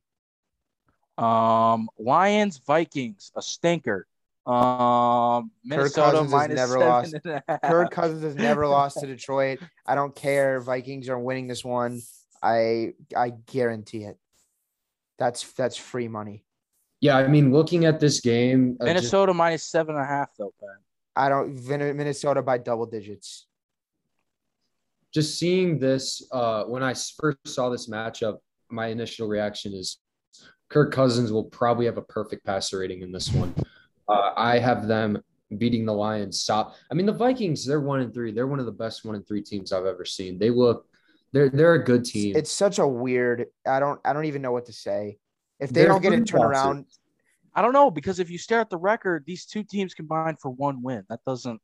Um, Lions, Vikings, a stinker. Um, Minnesota Cousins has never lost. and a half. Kirk Cousins has never lost to Detroit. I don't care. Vikings are winning this one. I I guarantee it. That's that's free money. Yeah, I mean, looking at this game, uh, just- Minnesota minus seven and a half though, Ben. I don't Vin- Minnesota by double digits. just seeing this uh, when I first saw this matchup, my initial reaction is Kirk Cousins will probably have a perfect passer rating in this one. Uh, I have them beating the Lions. Stop. I mean, the Vikings. They're one and three. They're one of the best one and three teams I've ever seen. They look. They're they're a good team. It's such a weird. I don't I don't even know what to say. If they They're don't get it good turned bosses. around, I don't know because if you stare at the record, these two teams combined for one win. That doesn't.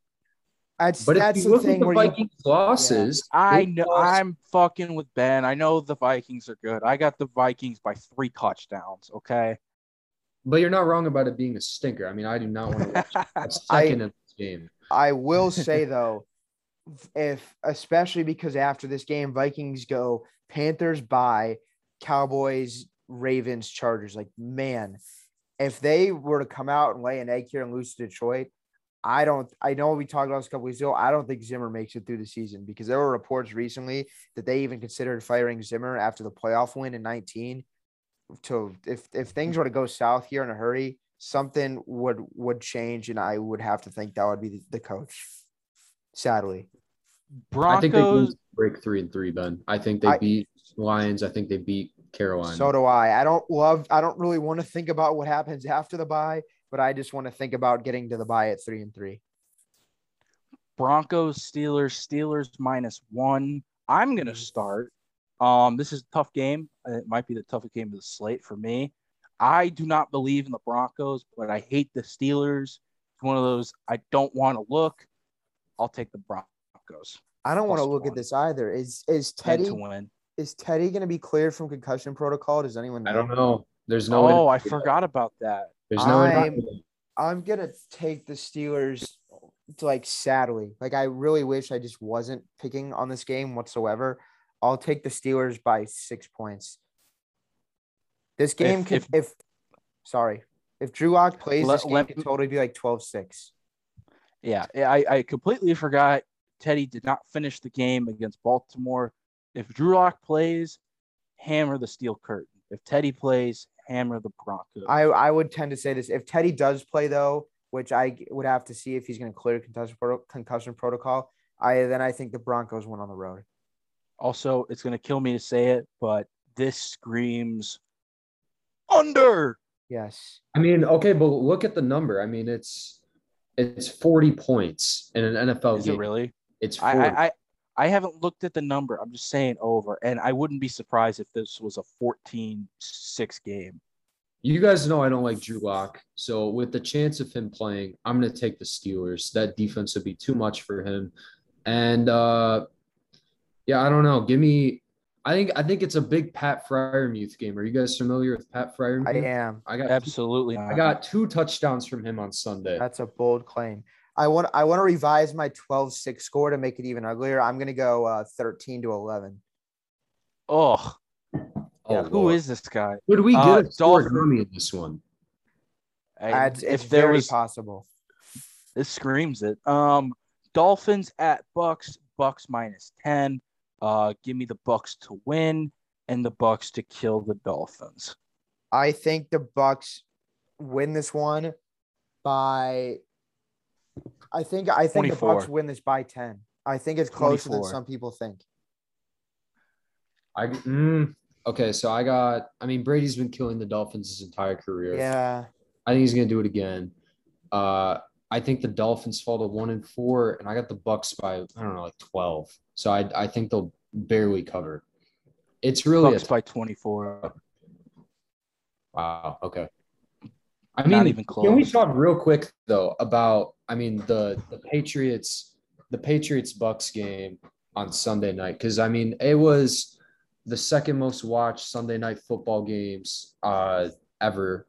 that's But if that's you the look thing at the where you, Vikings losses, I know lost- I'm fucking with Ben. I know the Vikings are good. I got the Vikings by three touchdowns. Okay. but you're not wrong about it being a stinker. I mean, I do not want to watch [laughs] a second of this game. I will say though, if especially because after this game, Vikings go Panthers by Cowboys, Ravens, Chargers. Like, man, if they were to come out and lay an egg here and lose to Detroit, I don't I know we talked about this a couple weeks ago. I don't think Zimmer makes it through the season because there were reports recently that they even considered firing Zimmer after the playoff win in 19. To if if things were to go south here in a hurry, something would would change, and I would have to think that would be the, the coach. Sadly, I think they Broncos. break three and three. Ben, I think they I- beat Lions. I think they beat Carolina. so do I. I don't love. I don't really want to think about what happens after the bye, but I just want to think about getting to the bye at three and three. Broncos, Steelers, Steelers minus one. I'm gonna start. Um, this is a tough game. It might be the toughest game of the slate for me. I do not believe in the Broncos, but I hate the Steelers. It's one of those I don't want to look. I'll take the Broncos. I don't want to Plus look at this either. Is is Teddy to win. is Teddy going to be cleared from concussion protocol? Does anyone? I don't know. There's no. oh, I to- forgot about that. There's no. I'm- I'm gonna take the Steelers. To like sadly, like I really wish I just wasn't picking on this game whatsoever. I'll take the Steelers by six points. This game If- could if- if, sorry if Drew Lock plays Let- this game let- could totally be like 12-6. Yeah, I, I completely forgot Teddy did not finish the game against Baltimore. If Drew Lock plays, hammer the steel curtain. If Teddy plays, hammer the Broncos. I I would tend to say this if Teddy does play though, which I would have to see if he's going to clear concussion proto- concussion protocol. I then I think the Broncos win on the road. also, it's going to kill me to say it, but this screams under. Yes. I mean, okay, but look at the number. I mean, it's it's 40 points in an NFL Is game. it really? It's 40. I, I, I, haven't looked at the number. I'm just saying over. And I wouldn't be surprised if this was a 14 6 game. you guys know I don't like Drew Lock. So with the chance of him playing, I'm going to take the Steelers. That defense would be too much for him. And uh yeah, I don't know. Give me I think I think it's a big Pat Freiermuth game. Are you guys familiar with Pat Freiermuth? I am. I got Absolutely not. I got two touchdowns from him on Sunday. That's a bold claim. I want I want to revise my 12-6 score to make it even uglier. I'm going to go uh, 13 to 11. Oh, Oh, who Lord. is this guy? Would we get Uh, a score Dolphin- dummy in this one? I- It's, it's if there very was, possible. this screams it. Um, Dolphins at Bucks. Bucks minus ten. Uh, give me the Bucks to win and the Bucks to kill the Dolphins. I think the Bucks win this one by. I think I think the Bucks win this by ten. I think it's closer than some people think. I mm, okay, so I got. I mean, Brady's been killing the Dolphins his entire career. Yeah, I think he's gonna do it again. Uh, I think the Dolphins fall to one and four, and I got the Bucks by I don't know like twelve. So I I think they'll barely cover. It's really Bucks by 24. Wow. Okay. I Not mean, even can we talk real quick though about? I mean, the the Patriots, the Patriots Bucks game on Sunday night because I mean it was the second most watched Sunday night football games uh ever,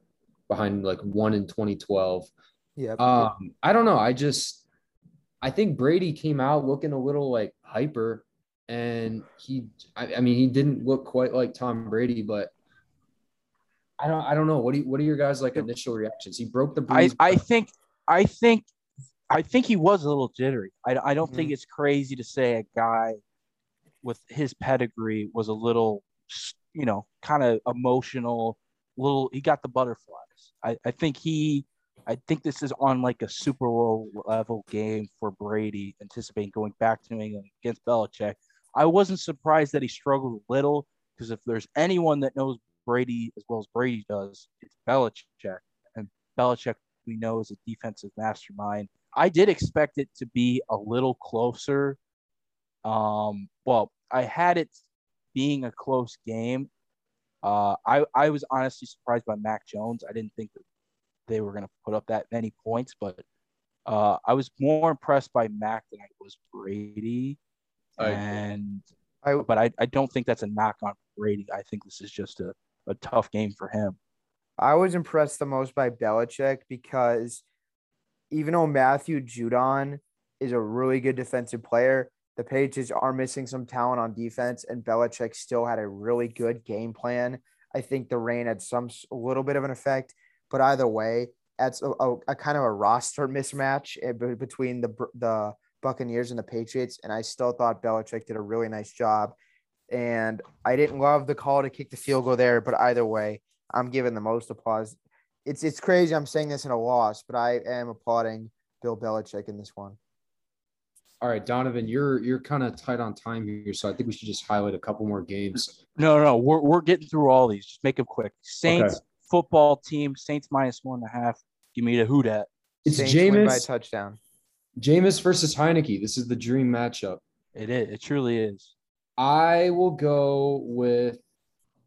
behind like one in 2012. Yeah. Um, I don't know. I just I think Brady came out looking a little like hyper, and he I, I mean he didn't look quite like Tom Brady, but I don't I don't know. What do you, what are your guys like initial reactions? He broke the I, Brees. I think I think I think he was a little jittery. I, I don't think Mhm. it's crazy to say a guy with his pedigree was a little you know kind of emotional little he got the butterflies. I, I think he I think this is on like a super low level game for Brady, anticipating going back to England against Belichick. I wasn't surprised that he struggled a little because if there's anyone that knows Brady as well as Brady does, it's Belichick. And Belichick, we know, is a defensive mastermind. I did expect it to be a little closer. Um, well, I had it being a close game. Uh, I, I was honestly surprised by Mac Jones. I didn't think that they were going to put up that many points, but uh, I was more impressed by Mac than I was Brady. I and I, but I, I don't think that's a knock on Brady. I think this is just a, a tough game for him. I was impressed the most by Belichick because even though Matthew Judon is a really good defensive player, the Patriots are missing some talent on defense, and Belichick still had a really good game plan. I think the rain had some s- a little bit of an effect, but either way, that's a, a, a kind of a roster mismatch eh, between the the Buccaneers and the Patriots, and I still thought Belichick did a really nice job. And I didn't love the call to kick the field goal there, but either way, I'm giving the most applause. It's it's crazy. I'm saying this in a loss, but I am applauding Bill Belichick in this one. All right, Donovan, you're you're kind of tight on time here, so I think we should just highlight a couple more games. No, no, we're, we're getting through all these. Just make them quick. Saints football team, Saints minus one and a half. Give me the who dat. It's Saints win by Jameis, touchdown. Jameis versus Heinicke. This is the dream matchup. It is. It truly is. I will go with,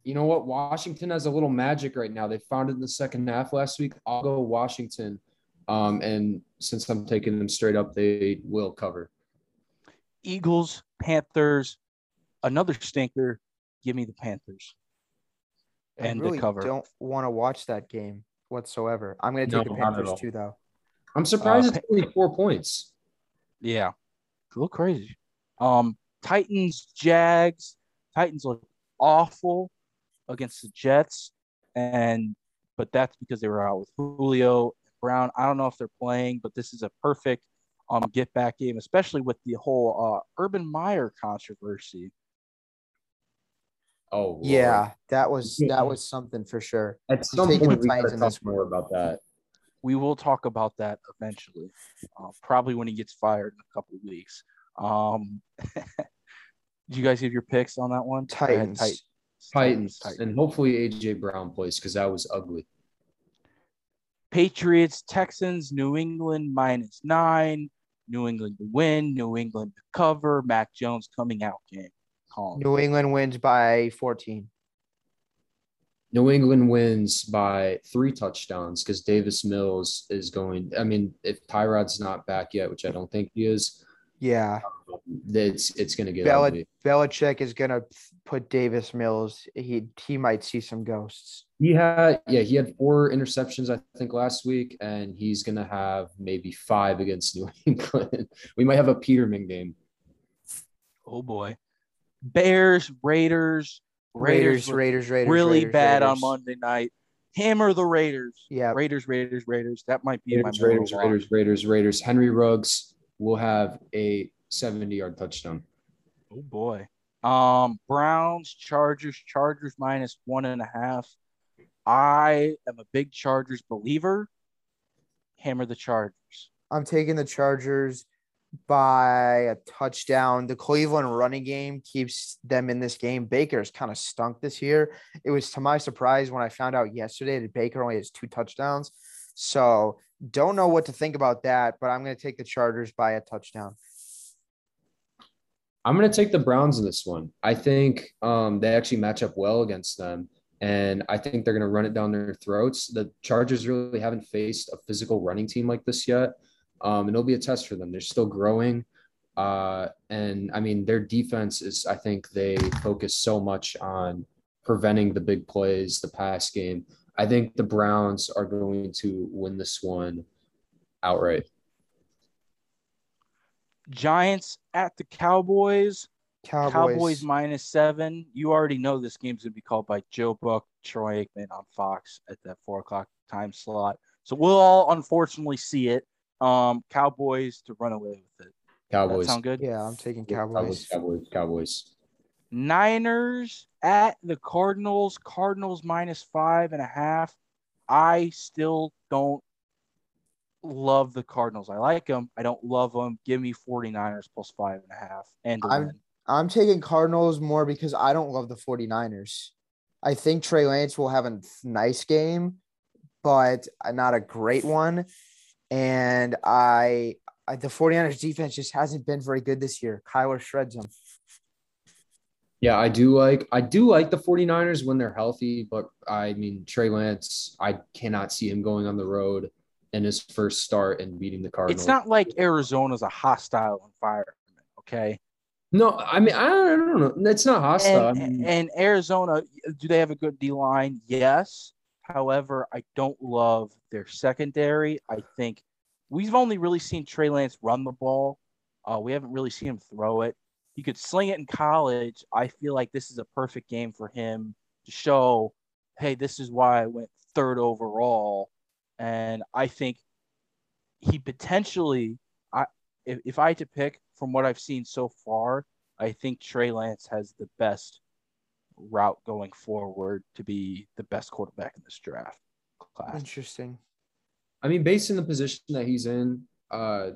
you know what? Washington has a little magic right now. They found it in the second half last week. I'll go Washington. Um, and since I'm taking them straight up, they will cover. Eagles, Panthers, another stinker. Give me the Panthers. And I really the cover. don't want to watch that game whatsoever. I'm going to No, take the not Panthers too, though. I'm surprised Uh, it's only four points. [laughs] Yeah. Look crazy. Um, Titans, Jags. Titans look awful against the Jets. And but that's because they were out with Julio Brown. I don't know if they're playing, but this is a perfect um get back game, especially with the whole uh Urban Meyer controversy. Oh, Lord. Yeah, that was that was something for sure. At some taking point, the we Titans gotta talk this more about that. We will talk about that eventually, uh, probably when he gets fired in a couple of weeks. Um, [laughs] did you guys give your picks on that one? I had Titans. Tit- Titans, Titans. and hopefully AJ Brown plays because that was ugly. Patriots, Texans, New England minus nine. New England to win. New England to cover. Mac Jones coming out game. Calm. New England wins by 14. New England wins by three touchdowns because Davis Mills is going. I mean, if Tyrod's not back yet, which I don't think he is, Yeah, it's it's going to get Bel- ugly. Belichick is going to put Davis Mills. He he might see some ghosts. He had yeah, he had four interceptions I think last week, and he's going to have maybe five against New [laughs] England. we might have a Peterman game. Oh boy. Bears, Raiders. Raiders, Raiders, Raiders, Raiders. really Raiders, bad on Monday night. Hammer the Raiders. Yeah, Raiders, Raiders, Raiders. That might be Raiders, my Raiders, moral Raiders, Raiders, Raiders. Henry Ruggs will have a 70 yard touchdown. Oh boy. Um, Browns, Chargers, Chargers minus one and a half. I am a big Chargers believer. Hammer the Chargers. I'm taking the Chargers by a touchdown. The Cleveland running game keeps them in this game. Baker's kind of stunk this year. It was to my surprise when I found out yesterday that Baker only has two touchdowns. So don't know what to think about that, but I'm going to take the Chargers by a touchdown. I'm going to take the Browns in this one. I think um, they actually match up well against them. And I think they're going to run it down their throats. The Chargers really haven't faced a physical running team like this yet. Um, and it'll be a test for them. They're still growing. Uh, and I mean, their defense is, I think they focus so much on preventing the big plays, the pass game. I think the Browns are going to win this one outright. Giants at the Cowboys. Cowboys. Cowboys minus seven. You already know this game's gonna be called by Joe Buck, Troy Aikman on Fox at that four o'clock time slot. So we'll all unfortunately see it. Um, Cowboys to run away with it. Cowboys. That sound good? Yeah, I'm taking Cowboys. Cowboys. Cowboys. Cowboys. Niners at the Cardinals. Cardinals minus five and a half. I still don't love the Cardinals. I like them. I don't love them. Give me 49ers plus five and a half and I'm- win. I'm taking Cardinals more because I don't love the 49ers. I think Trey Lance will have a nice game, but not a great one. And I, I the 49ers defense just hasn't been very good this year. Kyler shreds them. Yeah, I do like I do like the 49ers when they're healthy, but I mean Trey Lance, I cannot see him going on the road in his first start and beating the Cardinals. It's not like Arizona's a hostile environment, okay? No, I mean I don't, I don't know. It's not hostile. And, I mean, and Arizona, do they have a good D line? Yes. However, I don't love their secondary. I think we've only really seen Trey Lance run the ball. Uh, we haven't really seen him throw it. He could sling it in college. I feel like this is a perfect game for him to show, hey, this is why I went third overall. And I think he potentially, I if, if I had to pick from what I've seen so far, I think Trey Lance has the best route going forward to be the best quarterback in this draft class. Interesting. I mean, based on the position that he's in, uh,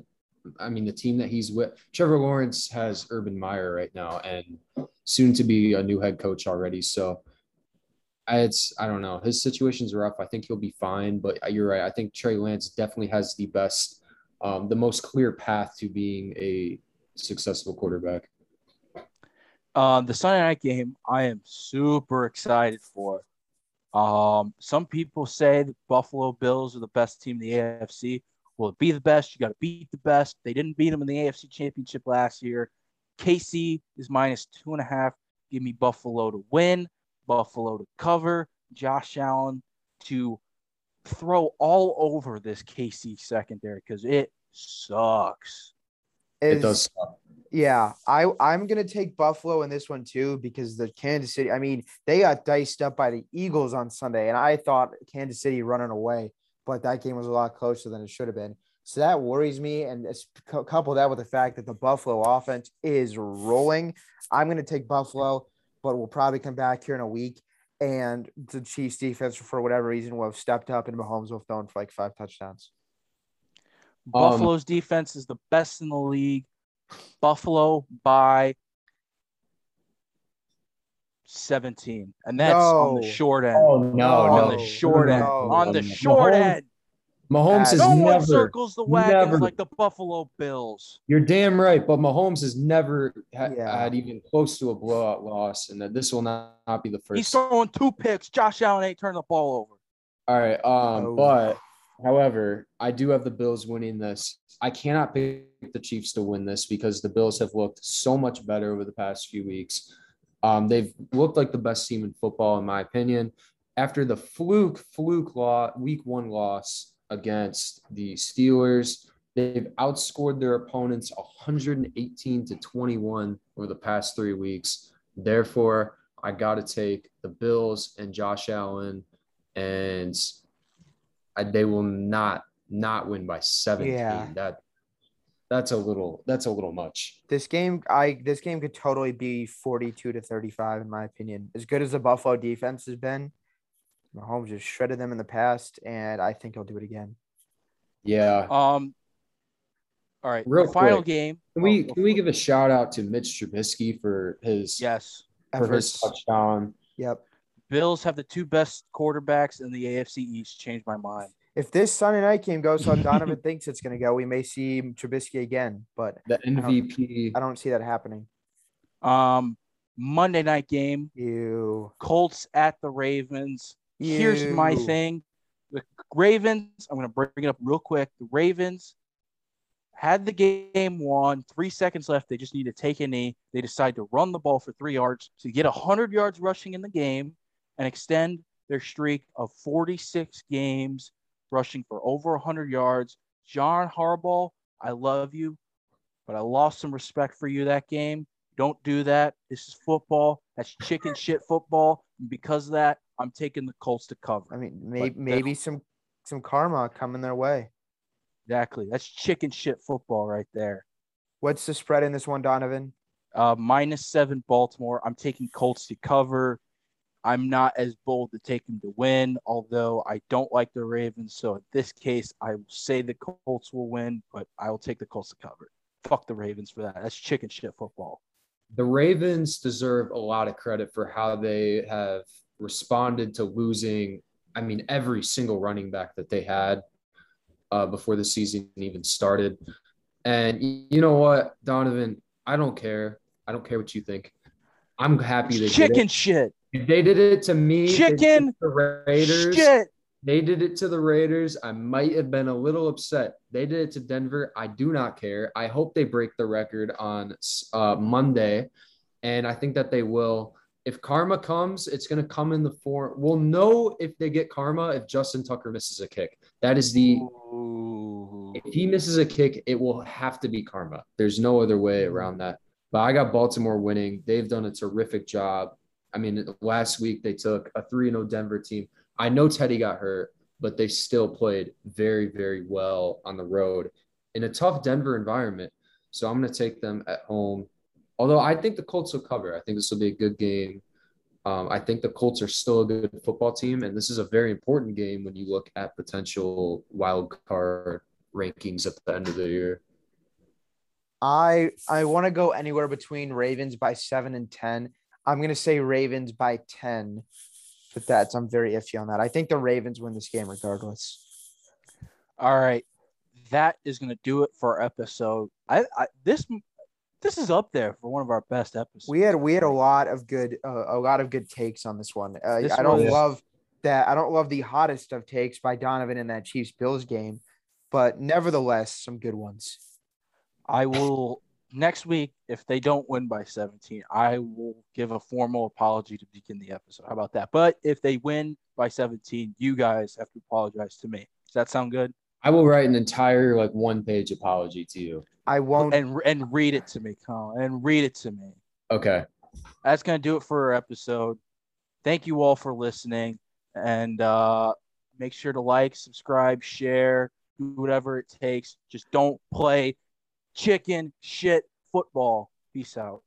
I mean, the team that he's with, Trevor Lawrence has Urban Meyer right now, and soon to be a new head coach already. So, it's I don't know. His situation's rough. I think he'll be fine, but you're right. I think Trey Lance definitely has the best, um, the most clear path to being a successful quarterback. Um, the Sunday night game, I am super excited for. Um, some people say the Buffalo Bills are the best team in the AFC. Will it be the best? You got to beat the best. They didn't beat them in the AFC Championship last year. KC is minus two and a half. Give me Buffalo to win, Buffalo to cover, Josh Allen to throw all over this KC secondary because it sucks. It Is- does. suck. Yeah, I I'm gonna take Buffalo in this one too because the Kansas City. I mean, they got diced up by the Eagles on Sunday, and I thought Kansas City running away, but that game was a lot closer than it should have been. So that worries me, and it's cou- couple that with the fact that the Buffalo offense is rolling. I'm gonna take Buffalo, but we'll probably come back here in a week, and the Chiefs defense for whatever reason will have stepped up, and Mahomes will have thrown for like five touchdowns. Um, Buffalo's defense is the best in the league. Buffalo by 17. And that's on the short end. Oh no, on no, the short end. no. On the short Mahomes- end. Mahomes has No one never. circles the wagons never- like the Buffalo Bills. You're damn right, but Mahomes has never ha- Yeah. had even close to a blowout loss, and that this will not, not be the first. He's throwing two picks. Josh Allen ain't turning the ball over. All right. Um, Oh. but however, I do have the Bills winning this. I cannot pick the Chiefs to win this because the Bills have looked so much better over the past few weeks. Um, they've looked like the best team in football, in my opinion. After the fluke, fluke law, week one loss against the Steelers, they've outscored their opponents 118 to 21 over the past three weeks. Therefore, I got to take the Bills and Josh Allen and I, they will not not win by 17 Yeah. that that's a little that's a little much This game, I this game could totally be 42 to 35 in my opinion. As good as the Buffalo defense has been, Mahomes just shredded them in the past, and I think he'll do it again. Yeah. Um. All right. Real the final quick, game. Can we oh, can we give a shout out to Mitch Trubisky for his Yes. for his touchdown? Yep. Bills have the two best quarterbacks in the AFC East. Changed my mind. If this Sunday night game goes how Donovan [laughs] thinks it's going to go, we may see Trubisky again, but The MVP. I don't see that happening. Um. Monday night game. You. Colts at the Ravens. Here's my thing. The Ravens, I'm going to bring it up real quick. The Ravens had the game won, three seconds left. They just need to take a knee. They decide to run the ball for three yards to get 100 yards rushing in the game and extend their streak of 46 games rushing for over 100 yards. John Harbaugh, I love you, but I lost some respect for you that game. Don't do that. This is football. That's chicken [laughs] shit football. And because of that, I'm taking the Colts to cover. I mean, maybe But- maybe some some karma coming their way. Exactly. That's chicken shit football right there. What's the spread in this one, Donovan? Uh, minus seven Baltimore. I'm taking Colts to cover. I'm not as bold to take them to win, although I don't like the Ravens. So in this case, I will say the Colts will win, but I will take the Colts to cover. Fuck the Ravens for that. That's chicken shit football. the Ravens deserve a lot of credit for how they have responded to losing. I mean, every single running back that they had uh, before the season even started. And you know what, Donovan? I don't care. I don't care what you think. I'm happy they chicken it. shit. They did it to me. they did it Chicken the Raiders. Shit. They did it to the Raiders. I might have been a little upset. They did it to Denver. I do not care. I hope they break the record on uh, Monday, and I think that they will. If karma comes, it's going to come in the form. We'll know if they get karma if Justin Tucker misses a kick. That is the. Ooh. If he misses a kick, it will have to be karma. There's no other way around that. But I got Baltimore winning. They've done a terrific job. I mean, last week they took a 3 0 Denver team. I know Teddy got hurt, but they still played very, very well on the road in a tough Denver environment. So I'm going to take them at home. Although I think the Colts will cover. I think this will be a good game. Um, I think the Colts are still a good football team, and this is a very important game when you look at potential wild card rankings at the end of the year. I I want to go anywhere between Ravens by seven and ten. I'm gonna say Ravens by ten, but that's I'm very iffy on that. I think the Ravens win this game regardless. All right, that is going to do it for our episode. I, I this this is up there for one of our best episodes. We had we had a lot of good uh, a lot of good takes on this one. Uh, This I don't love that. I don't love the hottest of takes by Donovan in that Chiefs Bills game, but nevertheless, some good ones. I will next week if they don't win by 17. I will give a formal apology to begin the episode. How about that? But if they win by 17, you guys have to apologize to me. Does that sound good? I will write an entire like one page apology to you. I won't. And and read it to me, Colin, and read it to me. Okay. that's going to do it for our episode. Thank you all for listening. And uh, make sure to like, subscribe, share, do whatever it takes. Just don't play chicken shit football. Peace out.